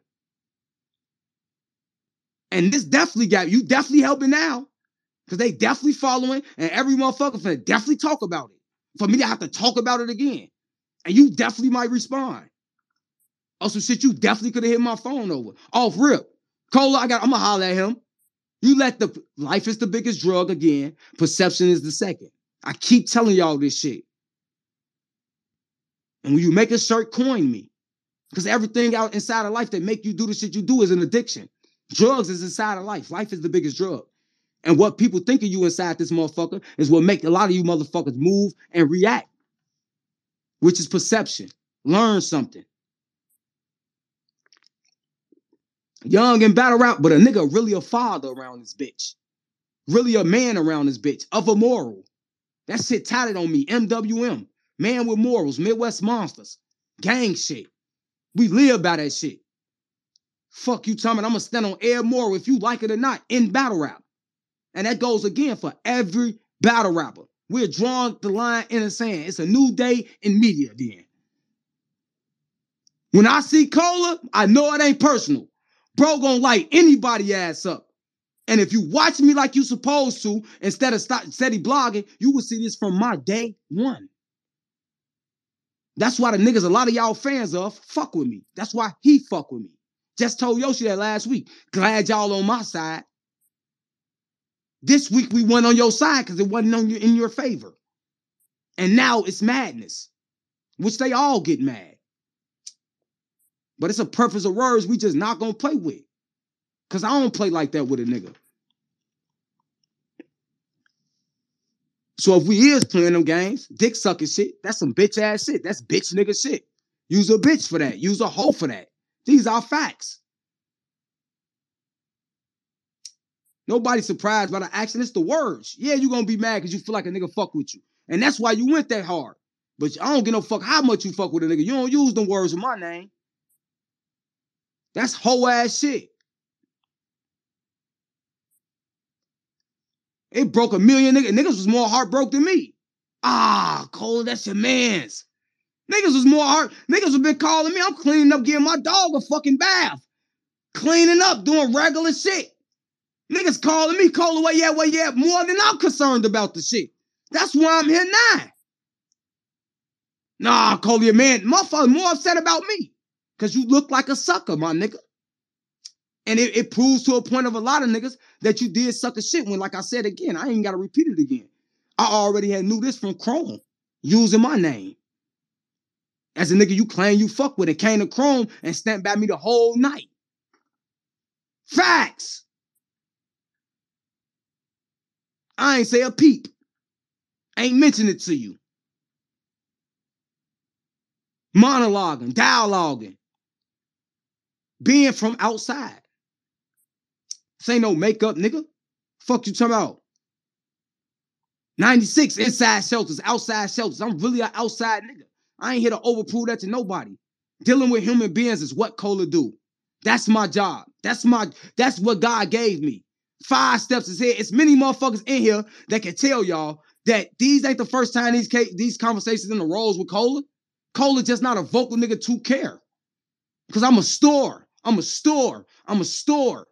And this definitely got you definitely helping now. Cause they definitely following, and every motherfucker finna definitely talk about it. For me to have to talk about it again. And you definitely might respond. Oh, some shit you definitely could have hit my phone over. Off rip. Cola, I got, I'm gonna holler at him. You let the life is the biggest drug again. Perception is the second. I keep telling y'all this shit. And when you make a shirt, coin me. Because everything out inside of life that make you do the shit you do is an addiction. Drugs is inside of life. Life is the biggest drug. And what people think of you inside this motherfucker is what make a lot of you motherfuckers move and react, which is perception. Learn something. young and battle rap, but a nigga really a father around this bitch. Really a man around this bitch of a moral. That shit tatted on me. MWM. Man with morals. Midwest monsters. Gang shit. We live by that shit. Fuck you, Tommy. I'm gonna stand on air moral if you like it or not in battle rap. And that goes again for every battle rapper. We're drawing the line in the sand. It's a new day in media then. When I see Cola, I know it ain't personal. Bro gonna light anybody ass up. And if you watch me like you supposed to, instead of start, steady blogging, you will see this from my day one. That's why the niggas a lot of y'all fans of fuck with me. That's why he fuck with me. Just told Yoshi that last week. Glad y'all on my side. This week we went on your side because it wasn't on in your favor. And now it's madness, which they all get mad. But it's a purpose of words we just not gonna play with. Cause I don't play like that with a nigga. So if we is playing them games, dick sucking shit, that's some bitch ass shit. That's bitch nigga shit. Use a bitch for that. Use a hoe for that. These are facts. Nobody's surprised by the action. It's the words. Yeah, you're gonna be mad because you feel like a nigga fuck with you. And that's why you went that hard. But I don't give no fuck how much you fuck with a nigga. You don't use them words in my name. That's whole ass shit. It broke a million niggas. Niggas was more heartbroken than me. Ah, Cole, that's your man's. Niggas was more heart. Niggas have been calling me. I'm cleaning up, giving my dog a fucking bath. Cleaning up, doing regular shit. Niggas calling me, Cole, where yeah, where yeah, more than I'm concerned about the shit. That's why I'm here now. Nah, Cole, your man, motherfucker more upset about me. Cause you look like a sucker, my nigga. And it, it, proves to a point of a lot of niggas that you did suck a shit when, like I said again, I ain't gotta repeat it again. I already had knew this from Chrome using my name. As a nigga you claim you fuck with and came to Chrome and stamped by me the whole night. Facts. I ain't say a peep. Ain't mention it to you. Monologuing, dialoguing, being from outside. This ain't no makeup, nigga. Fuck you talking about? 96 inside shelters, outside shelters. I'm really an outside nigga. I ain't here to overprove that to nobody. Dealing with human beings is what Cola do. That's my job. That's my that's what God gave me. Five steps is here. It's many motherfuckers in here that can tell y'all that these ain't the first time these these conversations in the roles with Cola. Cola just not a vocal nigga to care. Cause I'm a store. I'm a store. I'm a store.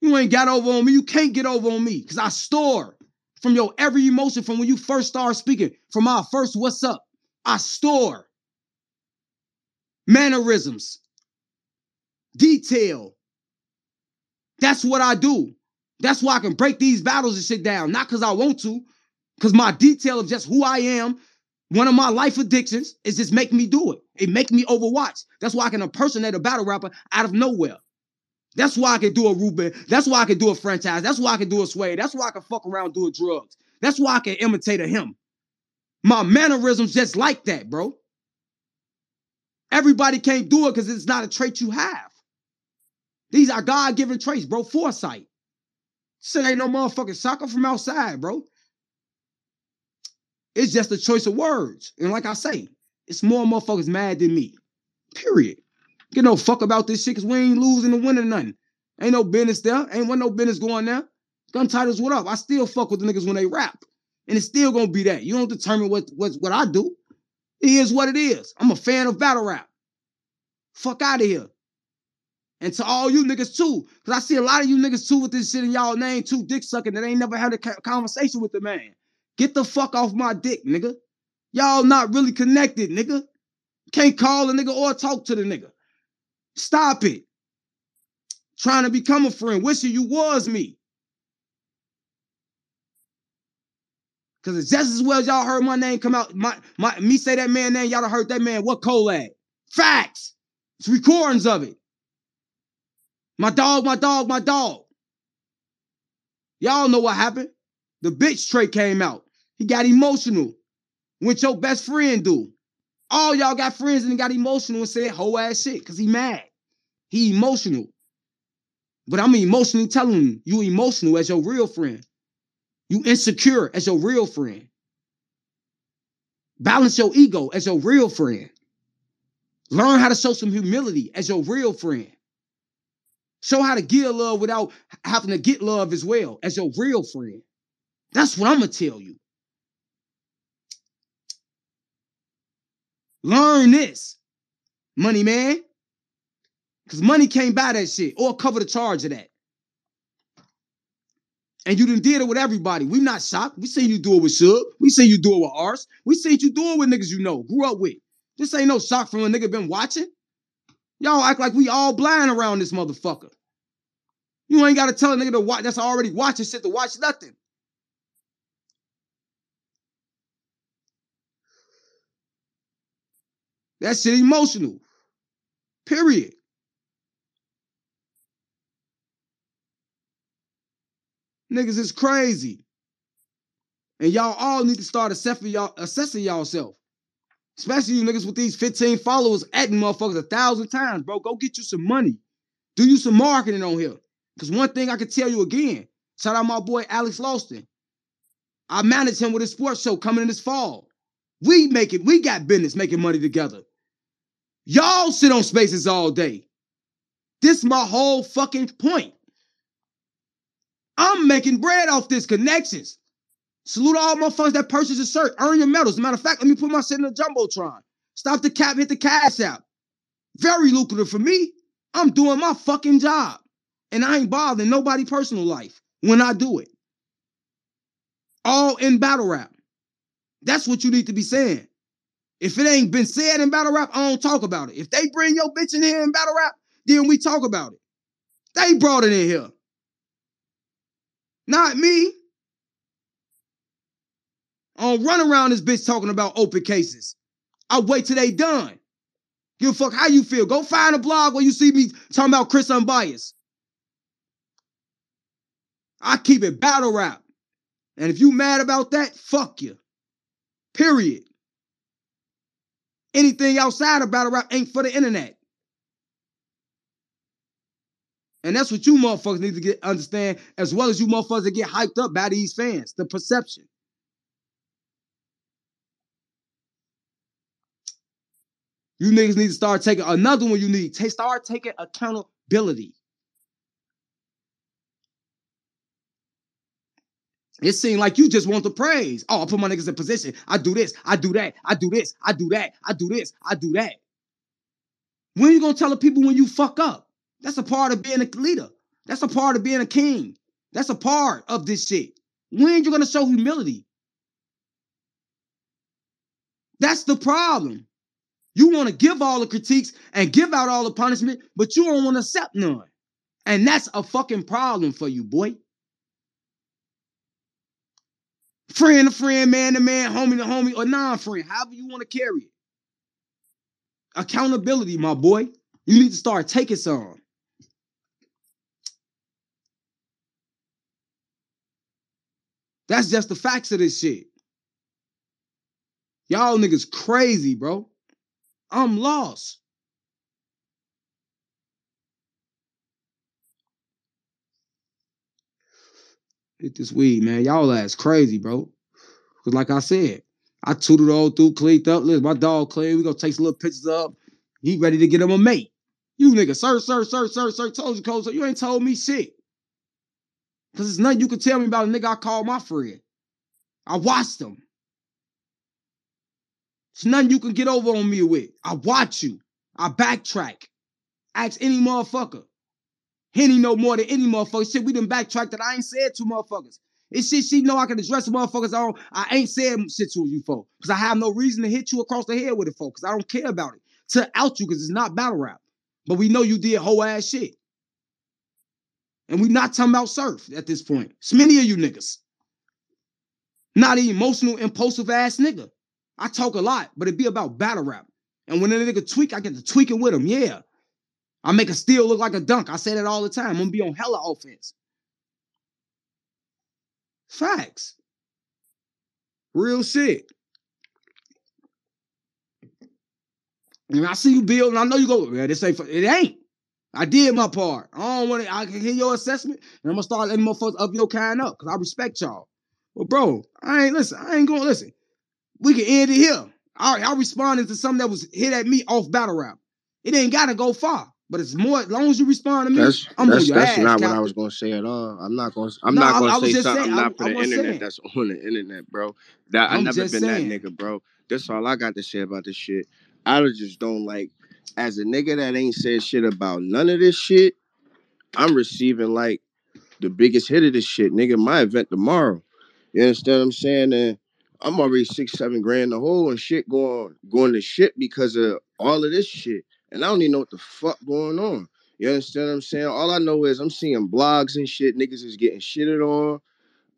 You ain't got over on me. You can't get over on me because I store from your every emotion from when you first start speaking, from our first what's up. I store mannerisms, detail. That's what I do. That's why I can break these battles and shit down. Not because I want to, because my detail of just who I am, one of my life addictions, is just making me do it. It make me overwatch. That's why I can impersonate a battle rapper out of nowhere. That's why I can do a Ruben. That's why I can do a franchise. That's why I can do a sway. That's why I can fuck around doing drugs. That's why I can imitate a him. My mannerisms just like that, bro. Everybody can't do it because it's not a trait you have. These are God-given traits, bro. Foresight. Shit ain't no motherfucking soccer from outside, bro. It's just a choice of words. And like I say, it's more motherfuckers mad than me. Period. Get no fuck about this shit because we ain't losing the winning nothing. Ain't no business there. Ain't want no business going there. Gun titles, what up? I still fuck with the niggas when they rap. And it's still gonna be that. You don't determine what, what, what I do. It is what it is. I'm a fan of battle rap. Fuck out of here. And to all you niggas too, because I see a lot of you niggas too with this shit in y'all name too, dick sucking that ain't never had a conversation with the man. Get the fuck off my dick, nigga. Y'all not really connected, nigga. Can't call a nigga or talk to the nigga. Stop it. Trying to become a friend, wishing you was me. Cause it's just as well as y'all heard my name come out, my, my me say that man name, y'all heard that man what Cole at. Facts. It's recordings of it. My dog, my dog, my dog. Y'all know what happened. The bitch trait came out. He got emotional. What your best friend do? All y'all got friends and got emotional and said whole ass shit because he mad. He emotional. But I'm emotionally telling you, you emotional as your real friend. You insecure as your real friend. Balance your ego as your real friend. Learn how to show some humility as your real friend. Show how to give love without having to get love as well as your real friend. That's what I'm going to tell you. Learn this, money man. Because money can't buy that shit or cover the charge of that. And you done did it with everybody. We not shocked. We seen you do it with Suge. We seen you do it with Ars. We seen you do it with niggas you know, grew up with. This ain't no shock from a nigga been watching. Y'all act like we all blind around this motherfucker. You ain't got to tell a nigga to watch that's already watching shit to watch nothing. That shit emotional. Period. Niggas is crazy. And y'all all need to start assessing y'all assessing y'allself. Especially you niggas with these 15 followers adding motherfuckers a thousand times, bro. Go get you some money. Do you some marketing on here. Because one thing I can tell you again, shout out my boy Alex Lawson. I manage him with his sports show coming in this fall. We make it, we got business making money together. Y'all sit on spaces all day. This my whole fucking point. I'm making bread off this connections. Salute all motherfuckers that purchase a shirt. Earn your medals. Matter of fact, let me put my shit in the Jumbotron. Stop the cap, hit the cash out. Very lucrative for me. I'm doing my fucking job. And I ain't bothering nobody personal life when I do it. All in battle rap. That's what you need to be saying. If it ain't been said in battle rap, I don't talk about it. If they bring your bitch in here in battle rap, then we talk about it. They brought it in here. Not me. I don't run around this bitch talking about open cases. I wait till they done. Give a fuck how you feel. Go find a blog where you see me talking about Chris Unbiased. I keep it battle rap. And if you mad about that, fuck you. Period. Anything outside of battle rap ain't for the internet. And that's what you motherfuckers need to get understand, as well as you motherfuckers that get hyped up by these fans, the perception. You niggas need to start taking another one. You need to start taking accountability. It seemed like you just want the praise. Oh, I put my niggas in position. I do this. I do that. I do this. I do that. I do this. I do that. When you gonna tell the people when you fuck up? That's a part of being a leader. That's a part of being a king. That's a part of this shit. When you gonna show humility? That's the problem. You want to give all the critiques and give out all the punishment, but you don't want to accept none. And that's a fucking problem for you, boy. Friend to friend, man to man, homie to homie, or non-friend, however you want to carry it. Accountability, my boy. You need to start taking some. That's just the facts of this shit. Y'all niggas crazy, bro. I'm lost. Hit this weed, man. Y'all ass crazy, bro. Cause like I said, I tooted all through, cleaned up. Listen, my dog clean. We gonna take some little pictures up. He ready to get him a mate. You nigga, sir, sir, sir, sir, sir, told you, so you ain't told me shit. Cause it's nothing you can tell me about a nigga I call my friend. I watched him. It's nothing you can get over on me with. I watch you. I backtrack. Ask any motherfucker. Henny know more than any motherfucker. Shit, we done backtracked that I ain't said to motherfuckers. It's shit she know I can address the motherfuckers on. I ain't said shit to you for. Because I have no reason to hit you across the head with it for. Because I don't care about it. To out you because it's not battle rap. But we know you did whole ass shit. And we not talking about surf at this point. It's many of you niggas. Not an emotional, impulsive ass nigga. I talk a lot, but it be about battle rap. And when a nigga tweak, I get to tweaking with him. Yeah. I make a steal look like a dunk. I say that all the time. I'm gonna be on hella offense. Facts. Real shit. And I see you build, and I know you go, yeah, this ain't, it ain't. I did my part. I don't want to, I can hear your assessment, and I'm gonna start letting motherfuckers up your kind up, because I respect y'all. But bro, I ain't, listen, I ain't gonna listen. We can end it here. I, I responded to something that was hit at me off battle rap. It ain't gotta go far. But it's more as long as you respond to me, That's I'm that's, on your that's ass. not what I was gonna say at all. I'm not gonna I'm No, not gonna I say just something saying, not for I the internet saying. that's on the internet, bro. That I I'm never been saying. that nigga, bro. That's all I got to say about this shit. I just don't like as a nigga that ain't said shit about none of this shit, I'm receiving like the biggest hit of this shit, nigga. My event tomorrow. You understand what I'm saying? And I'm already six, seven grand in the hole and shit going going to shit because of all of this shit. And I don't even know what the fuck going on. You understand what I'm saying? All I know is I'm seeing blogs and shit. Niggas is getting shitted on,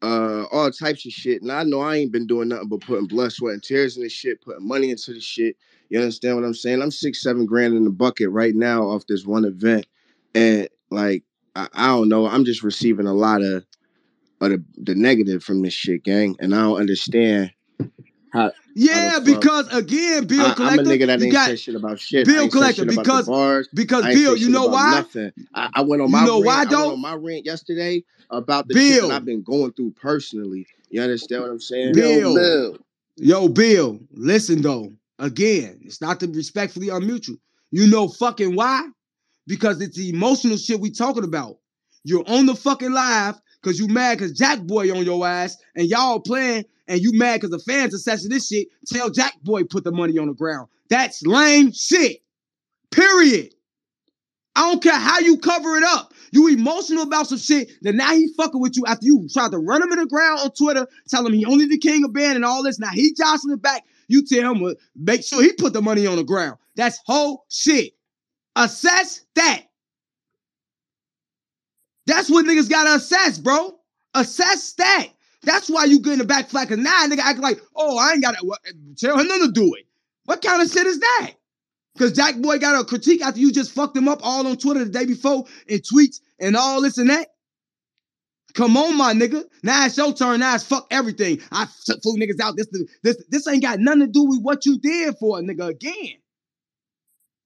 uh, all types of shit. And I know I ain't been doing nothing but putting blood, sweat, and tears in this shit, putting money into the shit. You understand what I'm saying? I'm six, seven grand in the bucket right now off this one event. And like, I, I don't know. I'm just receiving a lot of of the, the negative from this shit, gang. And I don't understand how. Yeah, because again, Bill I, am a nigga that ain't got say shit about shit. Bill I ain't say Collector, shit about the because- bars. because I ain't Bill, say you shit know why? Nothing. I, I went on my You my know rant. why, I went though? on my rant yesterday about the shit Bill. that I've been going through personally. You understand what I'm saying? Bill. Yo, Bill. Yo, Bill, listen though. Again, it's not to respectfully unmute you. You know fucking why? Because it's the emotional shit we talking about. You're on the fucking live because you mad because Jack Boy on your ass and y'all playing and you mad because the fans are assessing this shit. Tell Jack Boy put the money on the ground. That's lame shit. Period. I don't care how you cover it up. You emotional about some shit that now he fucking with you after you tried to run him in the ground on Twitter, tell him he only the king of band and all this. Now he jostling back. You tell him, uh, make sure he put the money on the ground. That's whole shit. Assess that. That's what niggas gotta assess, bro. Assess that. That's why you get in the back. Cause now nigga act like, oh, I ain't gotta what, tell him nothing to do it. What kind of shit is that? Cause Jack Boy got a critique after you just fucked him up all on Twitter the day before in tweets and all this and that. Come on, my nigga. Now it's your turn. Now it's fuck everything. I flew niggas out. This, this, this ain't got nothing to do with what you did for a nigga again.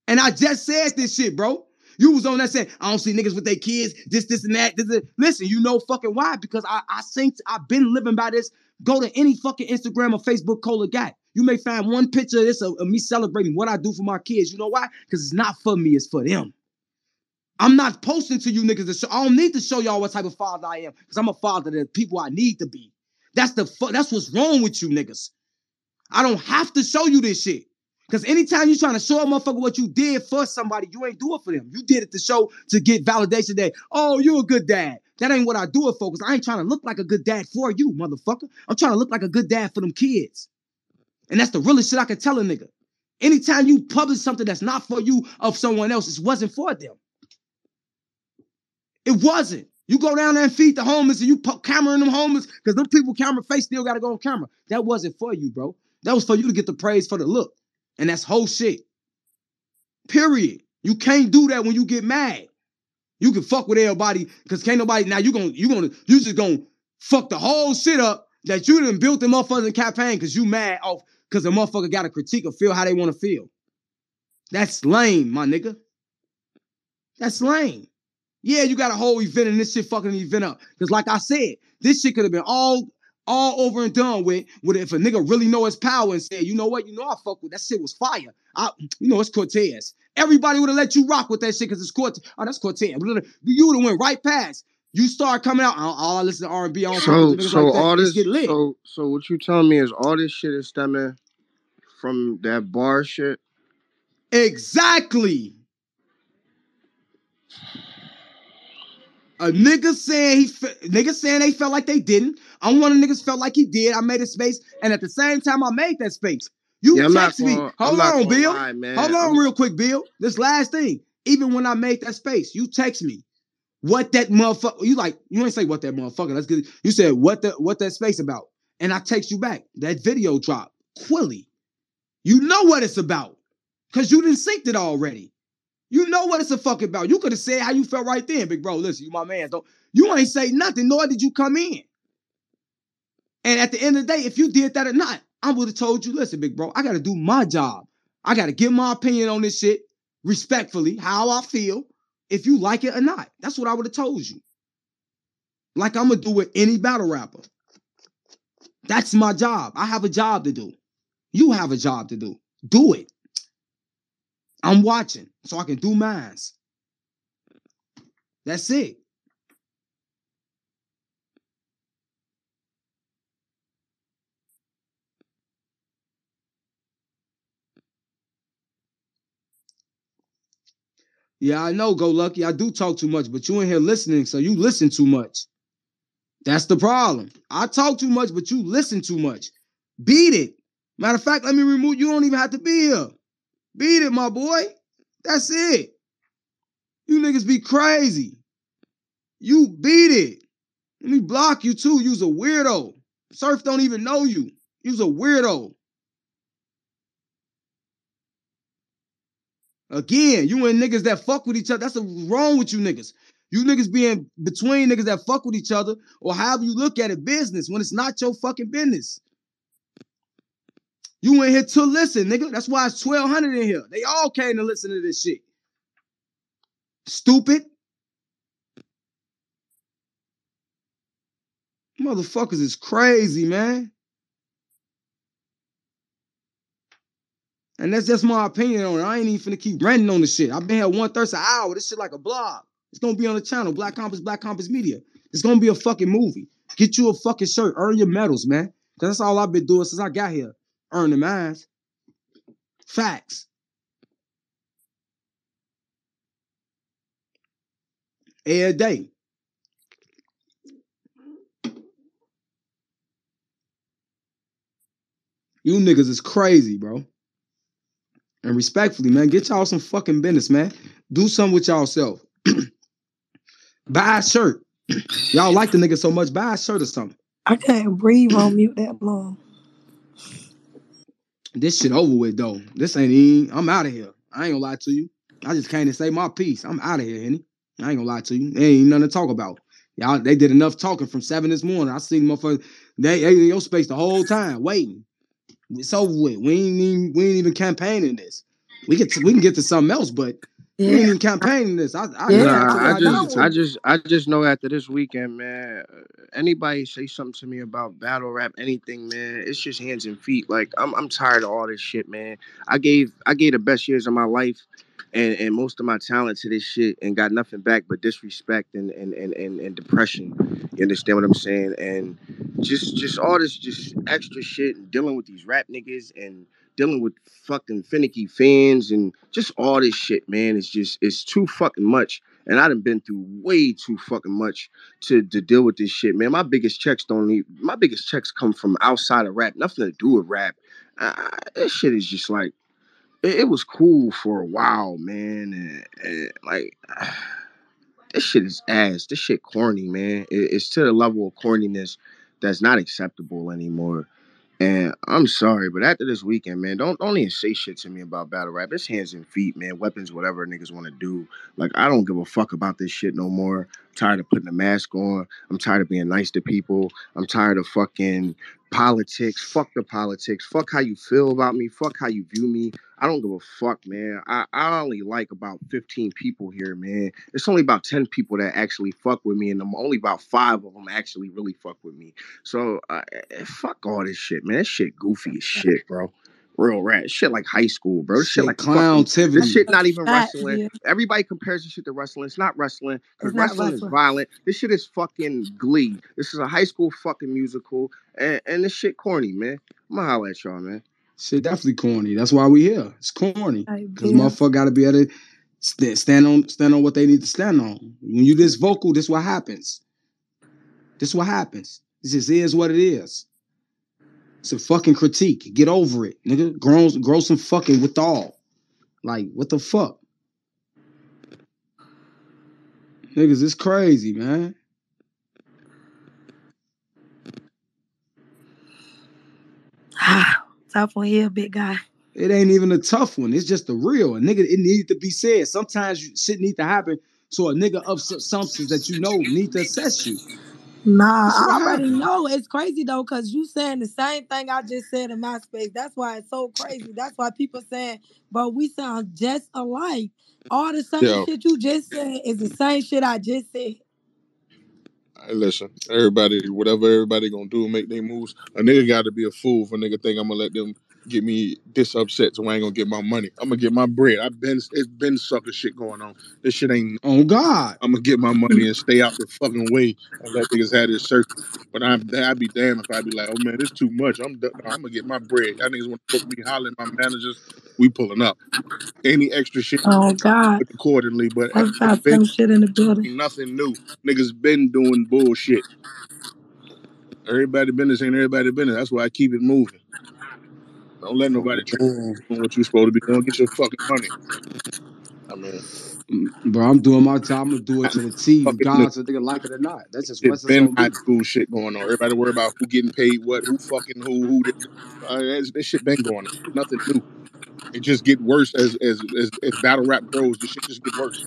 And I just said this shit, bro. You was on that saying, I don't see niggas with their kids, this, this, and that. This, this. Listen, you know fucking why? Because I, I think I've been living by this. Go to any fucking Instagram or Facebook Cola guy. You may find one picture of this of, of me celebrating what I do for my kids. You know why? Because it's not for me, it's for them. I'm not posting to you niggas to show. I don't need to show y'all what type of father I am. Because I'm a father to the people I need to be. That's the fu- that's what's wrong with you niggas. I don't have to show you this shit. Because anytime you're trying to show a motherfucker what you did for somebody, you ain't do it for them. You did it to show to get validation that, oh, you a good dad. That ain't what I do it for. Because I ain't trying to look like a good dad for you, motherfucker. I'm trying to look like a good dad for them kids. And that's the realest shit I can tell a nigga. Anytime you publish something that's not for you of someone else, it wasn't for them. It wasn't. You go down there and feed the homeless and you put camera in them homeless because them people camera face still got to go on camera. That wasn't for you, bro. That was for you to get the praise for the look. And that's whole shit. Period. You can't do that when you get mad. You can fuck with everybody because can't nobody now you gonna you gonna you just gonna fuck the whole shit up that you done built the motherfuckers in campaign because you mad off because the motherfucker got a critique or feel how they want to feel. That's lame, my nigga. That's lame. Yeah, you got a whole event and this shit fucking event up. Because like I said, this shit could have been all all over and done with, with if a nigga really know his power and said, you know what, you know I fuck with that shit was fire. I, you know it's Cortez. Everybody would have let you rock with that shit because it's Cortez. Oh, that's Cortez. You would have went right past. You start coming out. Oh, oh, I listen to R and B. So, niggas so like that. all this, so, so what you telling me is all this shit is stemming from that bar shit? Exactly. A nigga saying he fe- niggas saying they felt like they didn't. I'm one of the niggas felt like he did. I made a space, and at the same time I made that space. You Yeah, text me. gonna- I'm Hold on, Bill. lie. Hold on, I'm- real quick, Bill. This last thing. Even when I made that space, you text me what that motherfucker. You like you ain't say what that motherfucker. That's good. You said what the what that space about, and I text you back that video drop. Quilly, you know what it's about, cause you didn't synced it already. You know what it's a fuck about. You could have said how you felt right then, big bro. Listen, you my man. Don't you ain't say nothing, nor did you come in. And at the end of the day, if you did that or not, I would have told you, listen, big bro, I gotta do my job. I gotta give my opinion on this shit respectfully, how I feel, if you like it or not. That's what I would have told you. Like I'm gonna do with any battle rapper. That's my job. I have a job to do. You have a job to do. Do it. I'm watching so I can do mines. That's it. Yeah, I know, go lucky. I do talk too much, but you in here listening, so you listen too much. That's the problem. I talk too much, but you listen too much. Beat it. Matter of fact, let me remove. You don't even have to be here. Beat it, my boy. That's it. You niggas be crazy. You beat it. Let me block you too. You's a weirdo. Surf don't even know you. You's a weirdo. Again, you and niggas that fuck with each other. That's wrong with you niggas. You niggas being between niggas that fuck with each other, or however you look at it, business when it's not your fucking business. You ain't here to listen, nigga. That's why it's 1200 in here. They all came to listen to this shit. Stupid. Motherfuckers is crazy, man. And that's just my opinion on it. I ain't even finna keep ranting on this shit. I've been here one thirty an hour. This shit like a blog. It's gonna be on the channel, Black Compass, Black Compass Media. It's gonna be a fucking movie. Get you a fucking shirt, earn your medals, man. Cause that's all I've been doing since I got here. Earning mines. Facts. Every day. You niggas is crazy, bro. And respectfully, man, get y'all some fucking business, man. Do something with y'all self. buy a shirt. y'all like the nigga so much, buy a shirt or something. I can't breathe on mute that long. This shit over with though. This ain't even. I'm out of here. I ain't gonna lie to you. I just came to say my piece. I'm out of here, Henny. I ain't gonna lie to you. There ain't nothing to talk about. Y'all, they did enough talking from seven this morning. I seen motherfuckers. They, they in your space the whole time waiting. It's over with. We ain't even we ain't even campaigning this. We to, we can get to something else, but we ain't Yeah. even campaigning this. I I, Yeah, Nah, I I, just, I, I just, I just know after this weekend, man. uh, Anybody say something to me about battle rap, anything, man? It's just hands and feet. Like I'm, I'm tired of all this shit, man. I gave, I gave the best years of my life, and and most of my talent to this shit, and got nothing back but disrespect and and and and, and depression. You understand what I'm saying? And just, just all this, just extra shit, and dealing with these rap niggas and dealing with fucking finicky fans and just all this shit, man. It's just it's too fucking much. And I done been through way too fucking much to, to deal with this shit, man. My biggest checks don't need my biggest checks come from outside of rap, nothing to do with rap. This shit is just like it, it was cool for a while, man. And, and like this shit is ass. This shit corny, man. It- it's to the level of corniness that's not acceptable anymore. And I'm sorry, but after this weekend, man, don't don't even say shit to me about battle rap. It's hands and feet, man, weapons, whatever niggas want to do. Like I don't give a fuck about this shit no more. I'm tired of putting a mask on. I'm tired of being nice to people. I'm tired of fucking politics. Fuck the politics. Fuck how you feel about me. Fuck how you view me. I don't give a fuck, man. I, I only like about 15 people here, man. It's only about 10 people that actually fuck with me, and I'm only about five of them actually really fuck with me. So uh, eh, fuck all this shit, man. This shit goofy as shit, bro. Real rat. Shit like high school, bro. This shit shit like clown fucking. This shit not even Facts, wrestling. yeah. Everybody compares this shit to wrestling. It's not wrestling because It's not wrestling is violent. This shit is fucking glee. This is a high school fucking musical, and, and this shit corny, man. I'm gonna holler at y'all, man. Shit definitely corny. That's why we here. It's corny. Cause motherfucker gotta be able to stand on stand on what they need to stand on. When you this vocal, this what happens. This what happens. This just is what it is. It's a fucking critique. Get over it, nigga. Grow, grow some fucking withal. Like, what the fuck? Niggas, it's crazy, man. Tough one here, big guy. It ain't even a tough one. It's just the real. A nigga, it needs to be said. Sometimes you, shit need to happen so a nigga of su- substance that you know need to assess you. Nah, I already know. It's crazy though, cause you saying the same thing I just said in my space. That's why it's so crazy. That's why people saying, but we sound just alike. All the same Yo, shit you just said is the same shit I just said. hey, listen, everybody, whatever everybody gonna do, make their moves. A nigga got to be a fool for a nigga think I'm gonna let them get me this upset, so I ain't gonna get my money. I'm gonna get my bread. I've been, it's been sucker shit going on. This shit ain't. Oh God. I'm gonna get my money and stay out the fucking way and let niggas have this circle. But I'm, I'd be damned if I'd be like, oh man, it's too much. I'm, done. I'm gonna get my bread. Y'all niggas want to book me, hollering my managers. We pulling up. Any extra shit Oh God. accordingly, but it's about been shit in the building. nothing new. Niggas been doing bullshit. Everybody business ain't everybody business. That's why I keep it moving. Don't let nobody try Man, doing what you're supposed to be doing. Get your fucking money. I mean, Mm, Bro, I'm doing my job. I'm gonna do it to the T, fucking regardless if they like it or not. That's just it what's it's been gonna high school shit going on. Everybody worry about who getting paid what, who fucking who, who this. Uh, that's- this shit been going on. Nothing new. It just get worse as as as, as battle rap grows. This shit just get worse.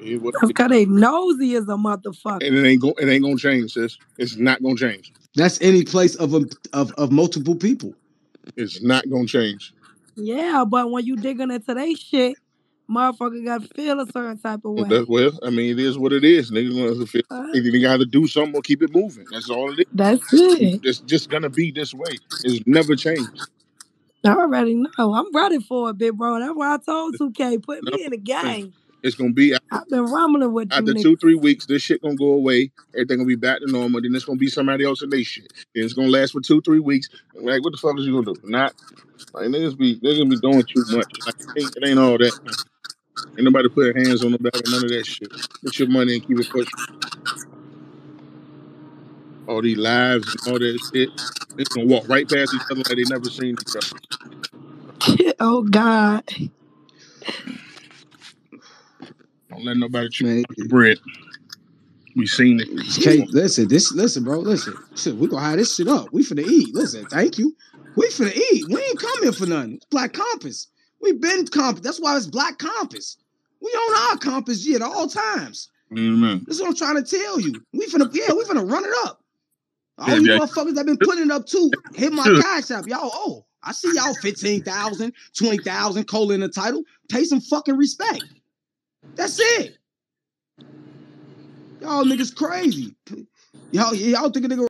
It what That's cause they nosy as a motherfucker. and it ain't go, it ain't gonna change, sis. It's not gonna change. That's any place of a, of of multiple people. It's not gonna change. Yeah, but when you digging into they shit, motherfucker got to feel a certain type of way. That- well, I mean, it is what it is. Niggas gonna feel Uh, they got to do something or keep it moving. That's all it is. That's it. It's just gonna be this way. It's never changed. I already know. I'm ready for it, big bro. That's why I told 2K, put me in the game. It's gonna be I've been rumbling with you after niggas. two, three weeks, this shit gonna go away. Everything gonna be back to normal. Then it's gonna be somebody else in they shit. Then it's gonna last for two, three weeks. Like, what the fuck is you gonna do? Not like niggas be niggas be doing too much. Like, it ain't, it ain't all that. Ain't nobody put their hands on nobody. None of that shit. Get your money and keep it pushing. All these lives and all that shit. They gonna walk right past each other like they never seen each other. oh God. Don't let nobody chew the bread. We seen it. Kate, listen, this listen, bro. Listen, shit, we gonna have this shit up. We finna eat. Listen, thank you. We finna eat. We ain't come here for nothing. It's Black Compass. We been compass. That's why it's Black Compass. We on our compass yet at all times. Amen. This is what I'm trying to tell you. We finna, yeah, we finna run it up. All Yeah, you yeah. motherfuckers that been putting it up too, hit my cash app. Y'all, oh, I see y'all 15,000, 20,000, cola in the title. Pay some fucking respect. That's it. Y'all niggas crazy. Y'all, y'all think a nigga